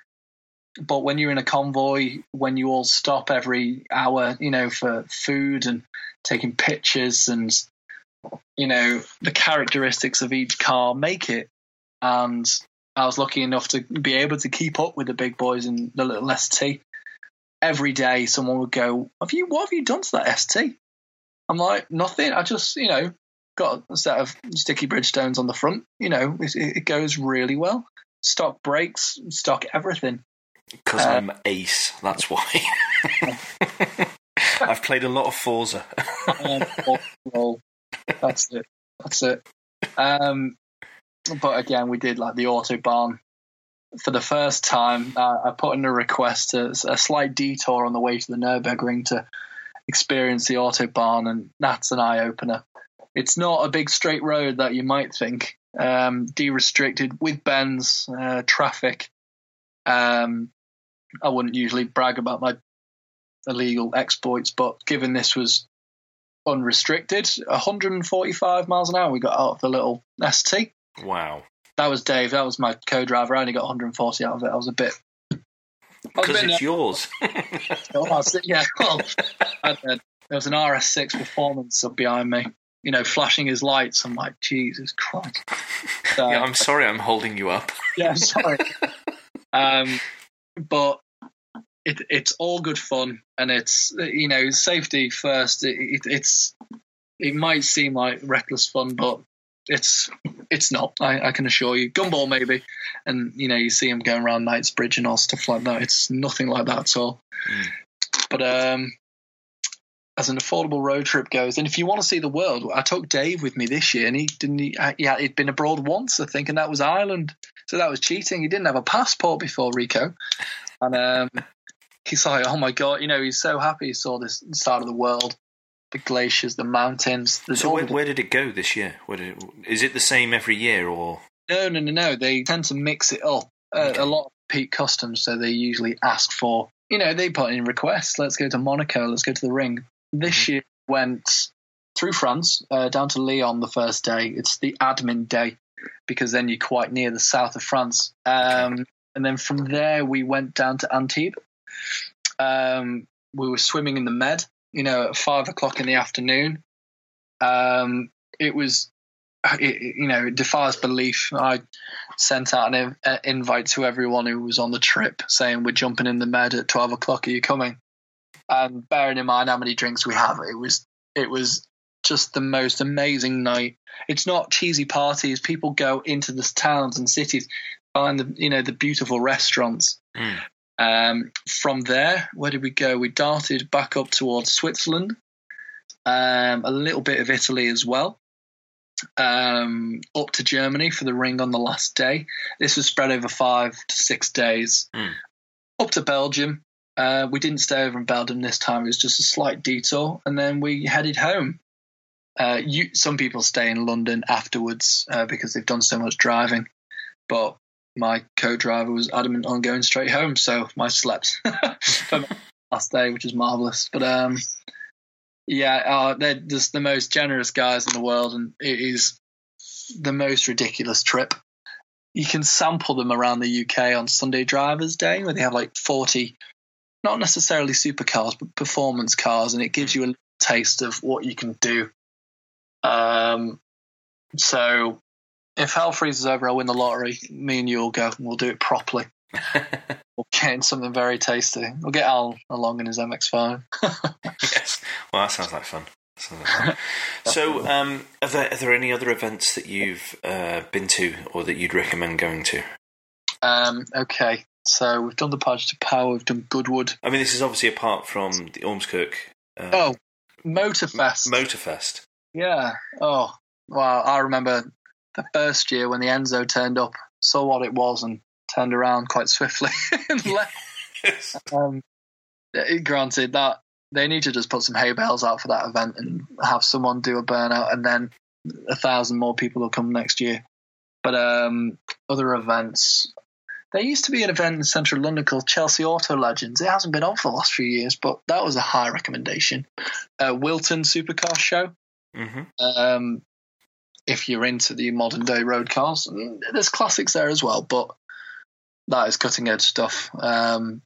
but when you're in a convoy, when you all stop every hour, you know, for food and taking pictures and you know, the characteristics of each car make it. And I was lucky enough to be able to keep up with the big boys in the little ST. Every day, someone would go, "Have you? What have you done to that ST?" I'm like, "Nothing. I just, you know, got a set of sticky Bridgestones on the front. You know, it, it goes really well. Stock brakes, stock everything." Because uh, I'm ace. That's why. I've played a lot of Forza. that's it. That's it. Um, but again, we did like the autobahn for the first time. Uh, I put in a request, to, a slight detour on the way to the Nurburgring to experience the autobahn, and that's an eye opener. It's not a big straight road that you might think. Um, de-restricted with bends, uh, traffic. Um, I wouldn't usually brag about my illegal exploits, but given this was unrestricted, 145 miles an hour. We got out of the little ST. Wow. That was Dave. That was my co-driver. I only got 140 out of it. I was a bit. Because it's uh, yours. oh, yeah. Well, there was an RS6 performance up behind me. You know, flashing his lights. I'm like, Jesus Christ. So, yeah, I'm sorry. I'm holding you up. yeah, sorry. um, but it, it's all good fun, and it's you know safety first. It, it, it's it might seem like reckless fun, but it's it's not. I, I, can assure you. Gumball maybe, and you know you see him going around Knightsbridge and all stuff like that. It's nothing like that at all. Mm. But um, as an affordable road trip goes. And if you want to see the world, I took Dave with me this year, and he didn't. He, yeah, he'd been abroad once, I think, and that was Ireland. So that was cheating. He didn't have a passport before Rico, and um, he's like, "Oh my god!" You know, he's so happy he saw this side of the world, the glaciers, the mountains. The so where, where, did it go this year? Did it, is it the same every year, or no, no, no, no? They tend to mix it up. Uh. A lot of peak customs, so they usually ask for. You know, they put in requests. Let's go to Monaco. Let's go to the Ring this mm-hmm. year went through France uh, down to Lyon the first day. It's the admin day because then you're quite near the south of France. Um, and then from there we went down to Antibes. Um, we were swimming in the Med, you know, at five o'clock in the afternoon. Um, it was, it, you know, it defies belief. I sent out an invite to everyone who was on the trip saying we're jumping in the Med at twelve o'clock. Are you coming? And bearing in mind how many drinks we have, it was it was just the most amazing night. It's not cheesy parties. People go into the towns and cities, find the you know the beautiful restaurants. Mm. Um, from there, where did we go? We darted back up towards Switzerland, um, a little bit of Italy as well, um, up to Germany for the ring on the last day. This was spread over five to six days. Mm. Up to Belgium, uh, we didn't stay over in Belgium this time. It was just a slight detour, and then we headed home. Uh, you, some people stay in London afterwards uh, because they've done so much driving, but my co-driver was adamant on going straight home, so I slept for my last day, which is marvelous. But um, yeah, uh, they're just the most generous guys in the world, and it is the most ridiculous trip. You can sample them around the UK on Sunday Drivers Day, where they have like forty not necessarily supercars, but performance cars, and it gives you a taste of what you can do. Um, so if hell freezes over, I'll win the lottery. Me and you will go, and we'll do it properly. we'll get in something very tasty. We'll get Al along in his MX-5. yes, well, that sounds like fun. so, um, are, there, are there any other events that you've uh, been to or that you'd recommend going to? Um, okay, so we've done the Pageant of Power, we've done Goodwood. I mean, this is obviously apart from the Ormskirk. Uh, oh, Motorfest. Motorfest. Yeah. Oh, well, I remember the first year when the Enzo turned up, saw what it was, and turned around quite swiftly and left. Yes. Um, granted, that they need to just put some hay bales out for that event and have someone do a burnout, and then a thousand more people will come next year. But um, other events, there used to be an event in central London called Chelsea Auto Legends. It hasn't been on for the last few years, but that was a high recommendation. Uh, Wilton Supercar Show. Mm-hmm. Um, if you're into the modern day road cars, there's classics there as well, but that is cutting edge stuff. Um,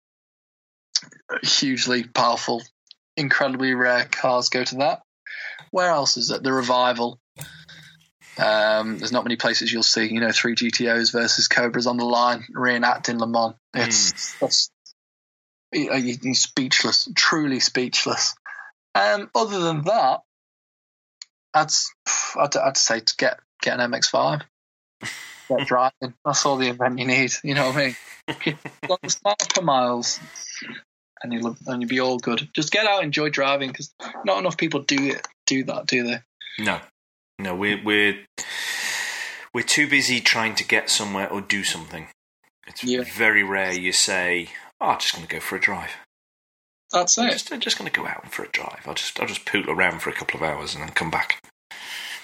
hugely powerful, incredibly rare cars go to that. Where else is it? The Revival. Um, there's not many places you'll see, you know, three GTOs versus Cobras on the line reenacting Le Mans. It's mm. you're speechless, truly speechless. Um, other than that, I'd, I'd, I'd say to get get an MX-5, get driving. That's all the event you need. You know what I mean? Long per miles, and you'll and you'll be all good. Just get out, enjoy driving, because not enough people do it, do that, do they? No, no, we're we're we're too busy trying to get somewhere or do something. It's yeah. very rare you say, oh, "I'm just going to go for a drive." That's it. I'm just, I'm just going to go out for a drive. I'll just I'll just poot around for a couple of hours and then come back.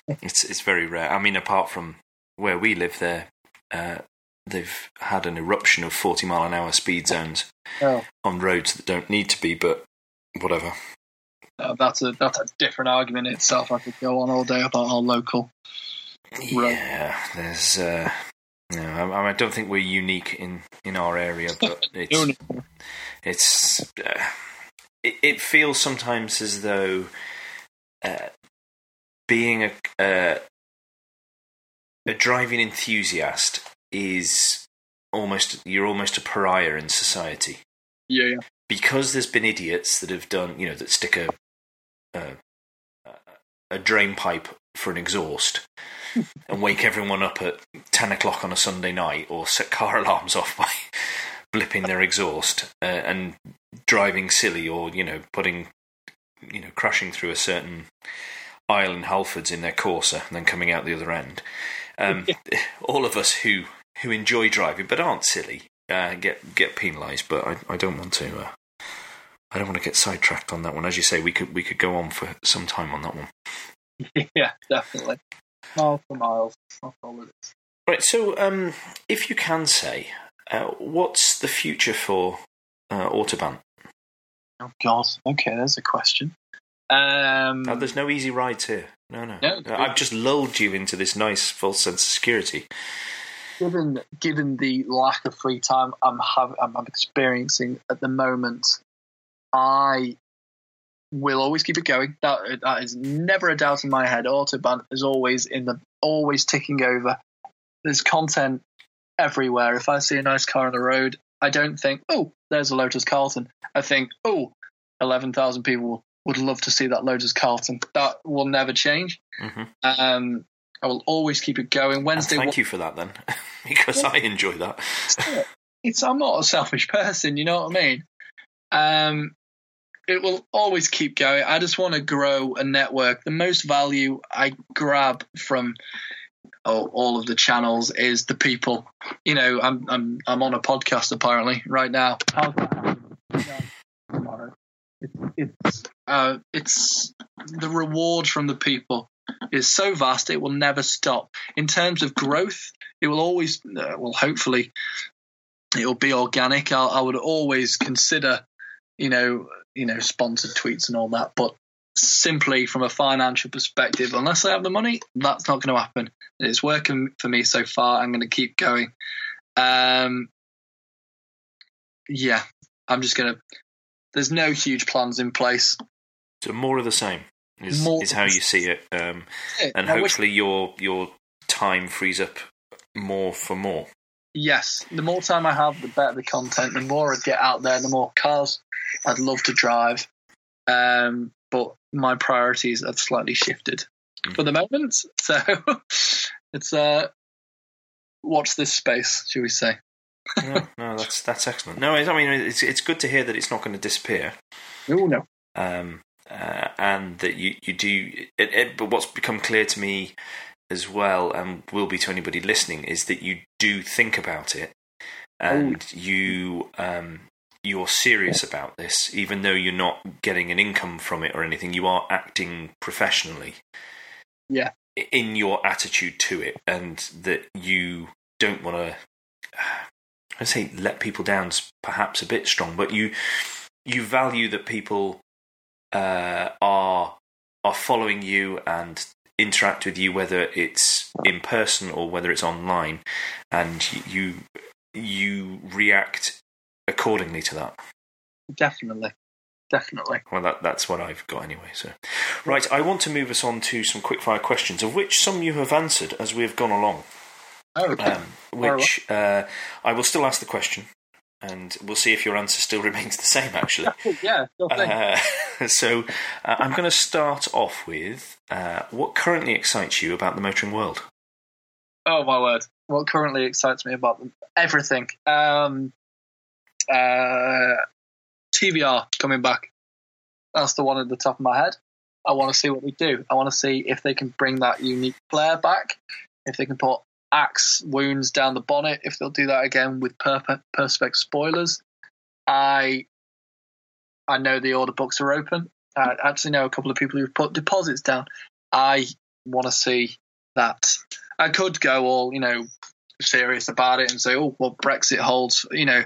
it's it's very rare. I mean, apart from where we live, there uh, they've had an eruption of forty mile an hour speed zones oh. on roads that don't need to be, but whatever. Uh, that's a that's a different argument in itself. I could go on all day about our local. Yeah, there's. Uh, no, I, I, don't think we're unique in, in our area, but it's it's uh, it, it, feels sometimes as though uh, being a uh, a driving enthusiast is almost you're almost a pariah in society. Yeah, yeah. Because there's been idiots that have done, you know, that stick a a, a drain pipe for an exhaust and wake everyone up at 10 o'clock on a Sunday night or set car alarms off by blipping their exhaust uh, and driving silly or, you know, putting you know, crashing through a certain aisle in Halfords in their Corsa and then coming out the other end. Um, all of us who who enjoy driving but aren't silly uh, get get penalised. But I, I don't want to. Uh, I don't want to get sidetracked on that one. As you say, we could we could go on for some time on that one. yeah, definitely. Miles for miles. That's all it is. Right. So, um, if you can say, uh, what's the future for uh, Autobahn? Oh God. Okay, there's a question. Um, there's no easy rides here. No, no. No, Uh, I've just lulled you into this nice false sense of security. given given the lack of free time I'm have I'm, I'm experiencing at the moment, I will always keep it going. That that is never a doubt in my head. Autobahn is always in the always ticking over. There's content everywhere. If I see a nice car on the road, I don't think, oh, there's a Lotus Carlton. I think, oh, 11,000 people would love to see that Lotus Carlton. That will never change. hmm Um, I will always keep it going. And Wednesday, thank you for that then, because I enjoy that. it's I'm not a selfish person, you know what I mean? Um it will always keep going. I just want to grow a network. The most value I grab from oh, all of the channels is the people. You know, I'm I'm I'm on a podcast apparently right now. How's that happen? Tomorrow. It's it's uh it's the reward from the people is so vast it will never stop. In terms of growth, it will always uh, well hopefully it'll be organic. I'll, I would always consider, you know, you know, sponsored tweets and all that. But simply from a financial perspective, unless I have the money, that's not going to happen. It's working for me so far. I'm going to keep going. Um, yeah, I'm just going to. There's no huge plans in place. So more of the same is, is how you see it, um, and wish- hopefully your your time frees up more for more. Yes, the more time I have, the better the content. The more I get out there, the more cars I'd love to drive. Um, but my priorities have slightly shifted for the moment. So it's uh, watch this space, should we say? no, no, that's that's excellent. No, I mean it's it's good to hear that it's not going to disappear. Oh no, um, uh, and that you you do. It, it, but what's become clear to me as well, and will be to anybody listening, is that you do think about it, and you um, you're serious about this, even though you're not getting an income from it or anything. You are acting professionally. Yeah. In your attitude to it, and that you don't want to. I say let people down's perhaps a bit strong, but you you value that people uh, are are following you and interact with you, whether it's in person or whether it's online, and you you react accordingly to that. definitely, definitely. Well, that that's what I've got anyway. So, right, I want to move us on to some quickfire questions, of which some you have answered as we have gone along. Oh, okay. Um, which uh, I will still ask the question, and we'll see if your answer still remains the same. Actually, yeah, uh, so uh, I'm going to start off with uh, what currently excites you about the motoring world. Oh my word! What currently excites me about them? Everything. Um, uh, TVR coming back. That's the one at the top of my head. I want to see what they do. I want to see if they can bring that unique flair back. If they can put axe wounds down the bonnet. If they'll do that again with per- perspex spoilers. I I know the order books are open. I actually know a couple of people who've put deposits down. I want to see that. I could go all, you know, serious about it and say, oh, well, Brexit holds, you know,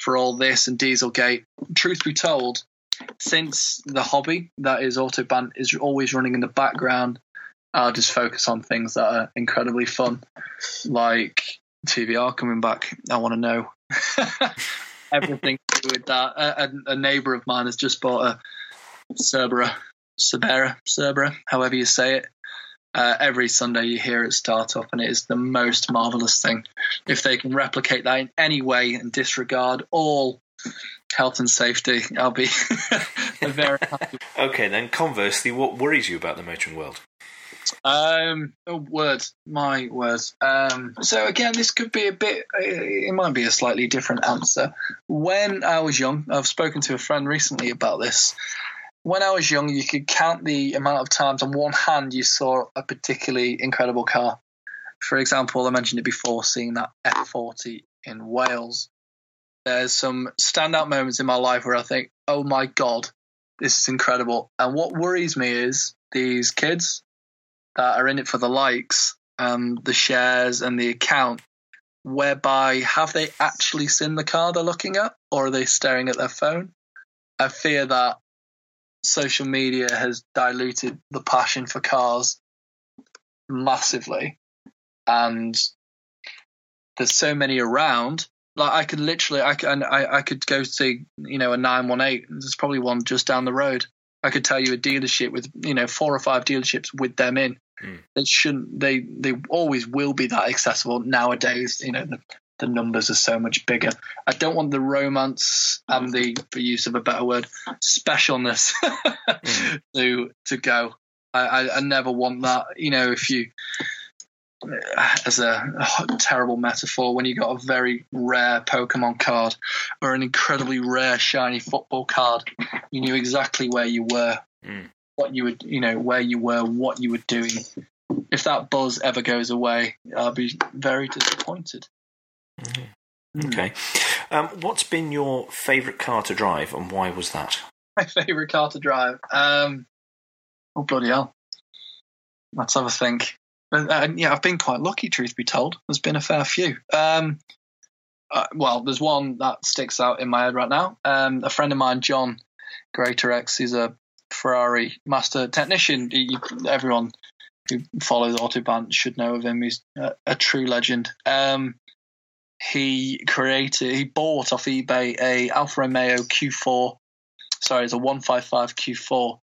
for all this and Dieselgate. Truth be told, since the hobby that is Autobahn is always running in the background, I'll just focus on things that are incredibly fun, like TVR coming back. I want to know everything to do with that. A, a, a neighbour of mine has just bought a Cerbera, Cerbera, Cerbera, however you say it. Uh, every Sunday you hear it start up, and it is the most marvelous thing. If they can replicate that in any way and disregard all health and safety, I'll be very happy. Okay, then conversely, what worries you about the motoring world? Um, oh, words, my words. Um, so again, this could be a bit. It might be a slightly different answer. When I was young, I've spoken to a friend recently about this. When I was young, you could count the amount of times on one hand you saw a particularly incredible car. For example, I mentioned it before, seeing that F40 in Wales. There's some standout moments in my life where I think, oh my God, this is incredible. And what worries me is these kids that are in it for the likes and the shares and the account, whereby have they actually seen the car they're looking at or are they staring at their phone? I fear that social media has diluted the passion for cars massively. And there's so many around. Like I could literally I could I, I could go see you know a 918 there's probably one just down the road. I could tell you a dealership with you know four or five dealerships with them in. Mm. it shouldn't they they always will be that accessible nowadays you know the, the numbers are so much bigger I don't want the romance and the for use of a better word specialness mm. to to go I, I I never want that you know if you as a, a, terrible metaphor when you got a very rare Pokemon card or an incredibly rare shiny football card, you knew exactly where you were, mm. what you would, you know, where you were, what you were doing. If that buzz ever goes away, I'll be very disappointed. Mm-hmm. Okay. Um, what's been your favourite car to drive and why was that? My favourite car to drive? Um, oh, bloody hell. Let's have a think. And, and, yeah, I've been quite lucky, truth be told. There's been a fair few. Um, uh, well, there's one that sticks out in my head right now. Um, a friend of mine, John Greatorex, he's a Ferrari master technician. He, everyone who follows Autoban should know of him. He's a, a true legend. Um, he created, he bought off eBay a Alfa Romeo Q4. Sorry, it's a 155 Q4,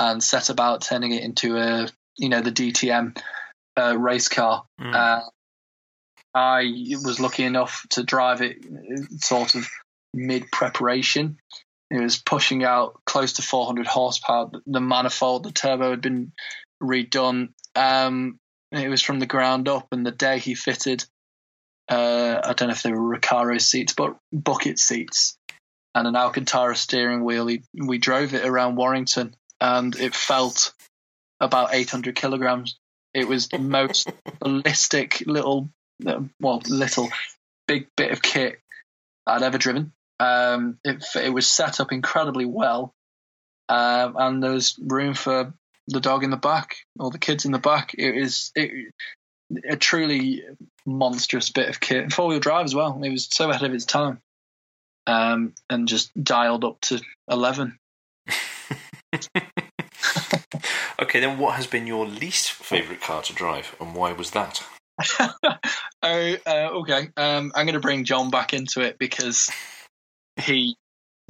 and set about turning it into a, you know, the DTM uh, race car. Mm. Uh, I was lucky enough to drive it sort of mid preparation. It was pushing out close to 400 horsepower. The manifold, the turbo had been redone. Um, it was from the ground up, and the day he fitted, uh, I don't know if they were Recaro seats, but bucket seats and an Alcantara steering wheel. He, we drove it around Warrington, and it felt about 800 kilograms. It was the most ballistic little, well, little big bit of kit I'd ever driven. Um, it, it was set up incredibly well, um, and there was room for the dog in the back or the kids in the back. It was it, a truly monstrous bit of kit, four wheel drive as well. It was so ahead of its time, um, and just dialed up to eleven. Okay, then what has been your least favourite car to drive, and why was that? oh, uh, okay. Um, I'm going to bring John back into it because he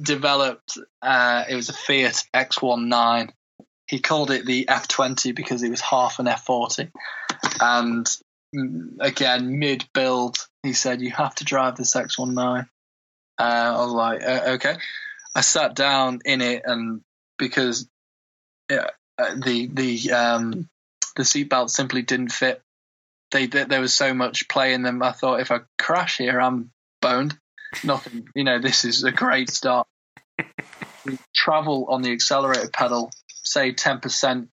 developed. Uh, it was a Fiat X19. He called it the F20 because it was half an F40, and again, mid build, he said you have to drive this X19. Uh, I was like, uh, okay. I sat down in it, and because uh, the the um, the seatbelt simply didn't fit. They, they, there was so much play in them. I thought if I crash here, I'm boned. Nothing. You know, this is a great start. travel on the accelerator pedal, say ten percent.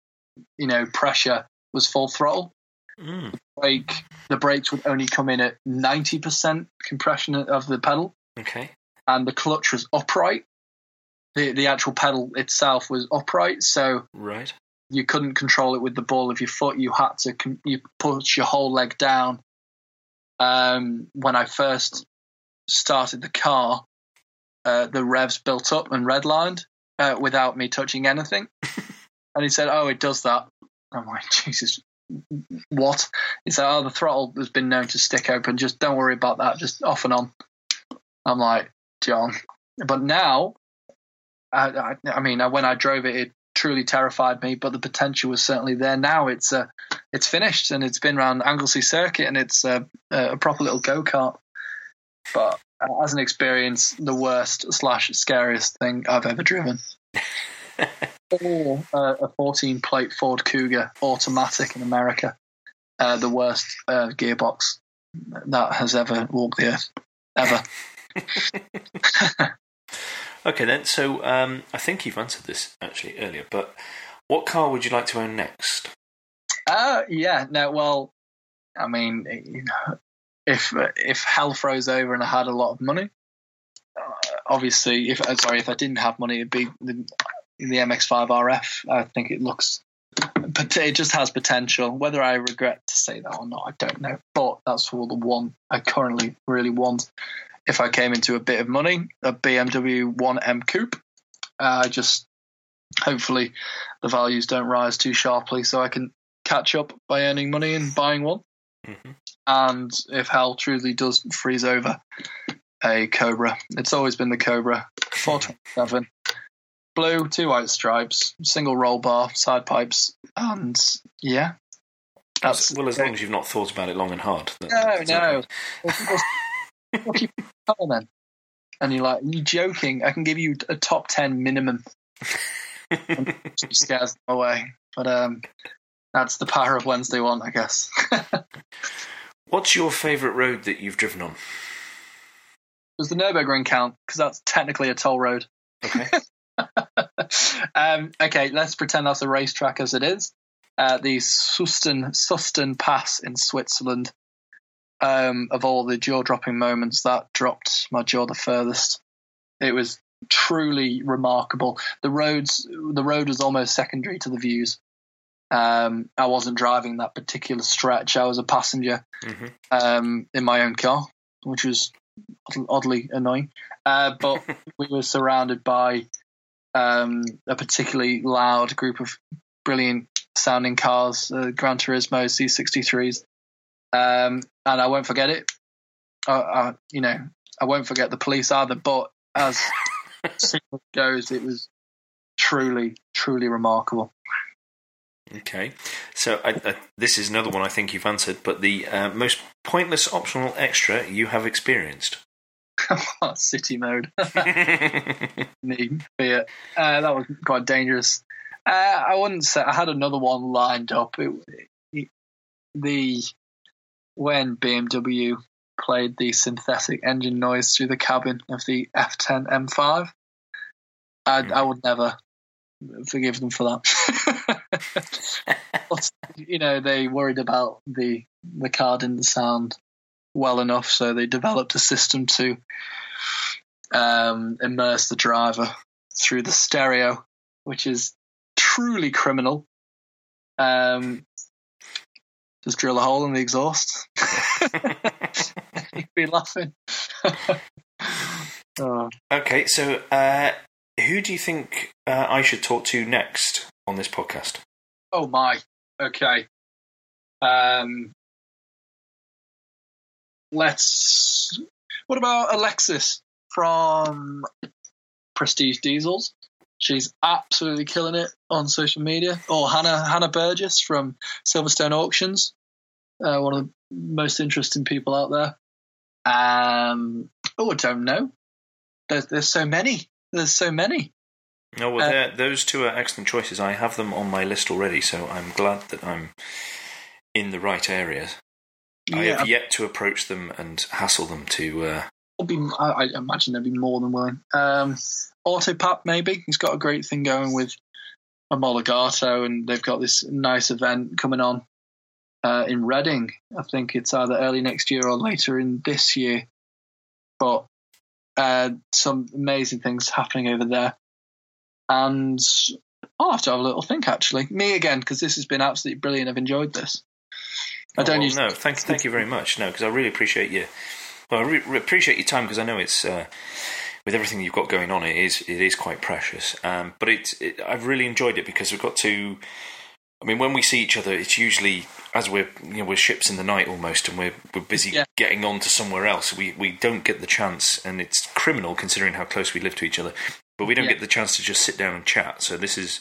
You know, pressure was full throttle. Mm. The the brakes would only come in at ninety percent compression of the pedal. Okay. And the clutch was upright the the actual pedal itself was upright, so right you couldn't control it with the ball of your foot. You had to you push your whole leg down. Um, when I first started the car, uh, the revs built up and redlined uh, without me touching anything. and he said, "Oh, it does that." I'm like, Jesus, what? He said, "Oh, the throttle has been known to stick open. Just don't worry about that. Just off and on." I'm like, John, but now I, I, I mean, when I drove it, it truly terrified me, but the potential was certainly there. Now it's uh, it's finished and it's been around Anglesey Circuit and it's uh, a proper little go kart. But uh, as an experience, the worst slash scariest thing I've ever driven. uh, a 14 plate Ford Cougar automatic in America, uh, the worst uh, gearbox that has ever walked the earth, ever. Okay, then. So um, I think you've answered this actually earlier, but what car would you like to own next? Uh, yeah. No, well, I mean, you know, if if hell froze over and I had a lot of money, uh, obviously, if uh, sorry, if I didn't have money, it'd be the, the MX-5 RF. I think it looks, but it just has potential. Whether I regret to say that or not, I don't know. But that's all the one I currently really want. If I came into a bit of money, a BMW 1M Coupe. Uh, just hopefully the values don't rise too sharply, so I can catch up by earning money and buying one. Mhm. And if hell truly does freeze over, a Cobra. It's always been the Cobra. 427. Blue, two white stripes, single roll bar, side pipes, and yeah. That's well, as long as you've not thought about it long and hard. that- no, no. okay. Well, "What do then? And you're like, you joking? I can give you a top ten minimum. Scares them away. But um, that's the power of Wednesday one, I guess. What's your favourite road that you've driven on? Does the Nurburgring count? Because that's technically a toll road. Okay. um, okay, let's pretend that's a racetrack as it is. Uh, the Susten Susten Pass in Switzerland. Um, of all the jaw-dropping moments, that dropped my jaw the furthest. It was truly remarkable. The roads, the road was almost secondary to the views. Um, I wasn't driving that particular stretch. I was a passenger hmm um, in my own car, which was oddly annoying. Uh, but we were surrounded by um, a particularly loud group of brilliant sounding cars, uh, Gran Turismo C63s, um, and I won't forget it. Uh, uh, you know, I won't forget the police either. But as it goes, it was truly, truly remarkable. Okay. So I, I, this is another one I think you've answered, but the uh, most pointless optional extra you have experienced. City mode. me fear. Uh, that was quite dangerous. Uh, I wouldn't say I had another one lined up. It, it, the when BMW played the synthetic engine noise through the cabin of the F10 M5, I, I would never forgive them for that. You know, they worried about the the car didn't sound well enough, so they developed a system to um, immerse the driver through the stereo, which is truly criminal. Um, just drill a hole in the exhaust. You'd be laughing. oh. okay. So uh, who do you think uh, I should talk to next on this podcast? oh my. Okay. Um, let's. What about Alexis from Prestige Diesels? She's absolutely killing it on social media. Or Hannah Hannah Burgess from Silverstone Auctions, uh, one of the most interesting people out there. Um, oh, I don't know. There's there's so many. There's so many. No, well, Uh, those two are excellent choices. I have them on my list already, so I'm glad that I'm in the right areas. I have yet to approach them and hassle them to. Uh, I'll be, I, I imagine they'd be more than willing. Um, Autopap, maybe. He's got a great thing going with Omologato, and they've got this nice event coming on uh, in Reading. I think it's either early next year or later in this year. But uh, some amazing things happening over there. And I'll have to have a little think, actually. Me again, because this has been absolutely brilliant. I've enjoyed this. I oh, don't well, use no, thank thank you very much. No, because I really appreciate you. Well, I re- re- appreciate your time because I know it's uh, with everything you've got going on. It is it is quite precious. Um, but it's it, I've really enjoyed it because we've got to. I mean, when we see each other, it's usually as we're you know we're ships in the night almost, and we're we're busy Yeah. getting on to somewhere else. We we don't get the chance, and it's criminal considering how close we live to each other. But we don't Yeah. get the chance to just sit down and chat. So this is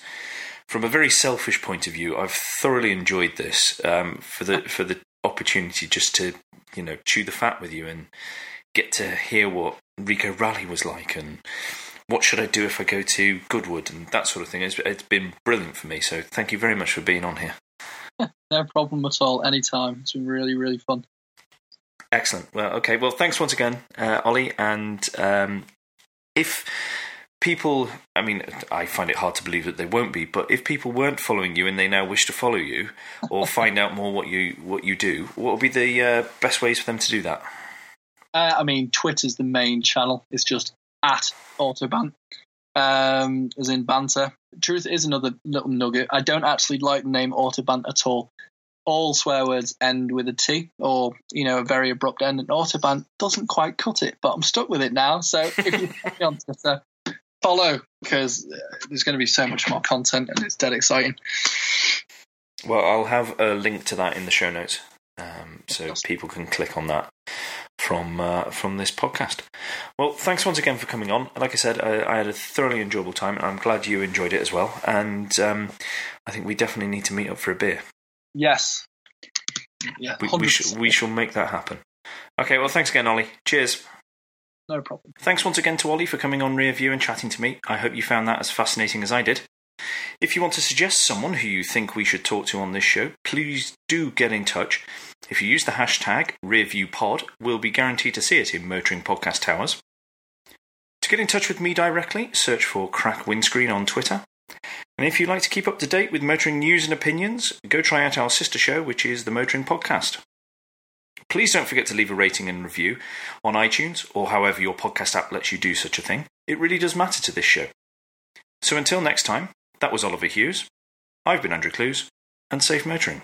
from a very selfish point of view. I've thoroughly enjoyed this um, for the for the opportunity just to you know chew the fat with you and get to hear what Rico Rally was like and what should I do if I go to Goodwood and that sort of thing. It's, it's been brilliant for me. So thank you very much for being on here. no problem at all. Anytime. It's been really, really fun. Excellent. Well, okay. Well, thanks once again, uh, Ollie. And um, if people, I mean, I find it hard to believe that they won't be, but if people weren't following you and they now wish to follow you or find out more what you what you do, what would be the uh, best ways for them to do that? Uh, I mean, Twitter's the main channel. It's just at Autoban, um, as in banter. Truth is another little nugget. I don't actually like the name Autoban at all. All swear words end with a T or, you know, a very abrupt end. And Autoban doesn't quite cut it, but I'm stuck with it now. So if you me on Twitter, follow because uh, there's going to be so much more content and it's dead exciting. Well, I'll have a link to that in the show notes, um, so people can click on that from uh, from this podcast. Well, thanks once again for coming on. Like I said, I, I had a thoroughly enjoyable time, and I'm glad you enjoyed it as well. And um, I think we definitely need to meet up for a beer. Yes. Yeah, We, we, sh- we shall make that happen. Okay, well, thanks again, Ollie. Cheers. No problem. Thanks once again to Ollie for coming on Rear View and chatting to me. I hope you found that as fascinating as I did. If you want to suggest someone who you think we should talk to on this show, please do get in touch. If you use the hashtag RearViewPod, we'll be guaranteed to see it in Motoring Podcast Towers. To get in touch with me directly, search for Crack Windscreen on Twitter. And if you'd like to keep up to date with motoring news and opinions, go try out our sister show, which is the Motoring Podcast. Please don't forget to leave a rating and review on iTunes or however your podcast app lets you do such a thing. It really does matter to this show. So until next time, that was Oliver Hughes. I've been Andrew Clues, and safe motoring.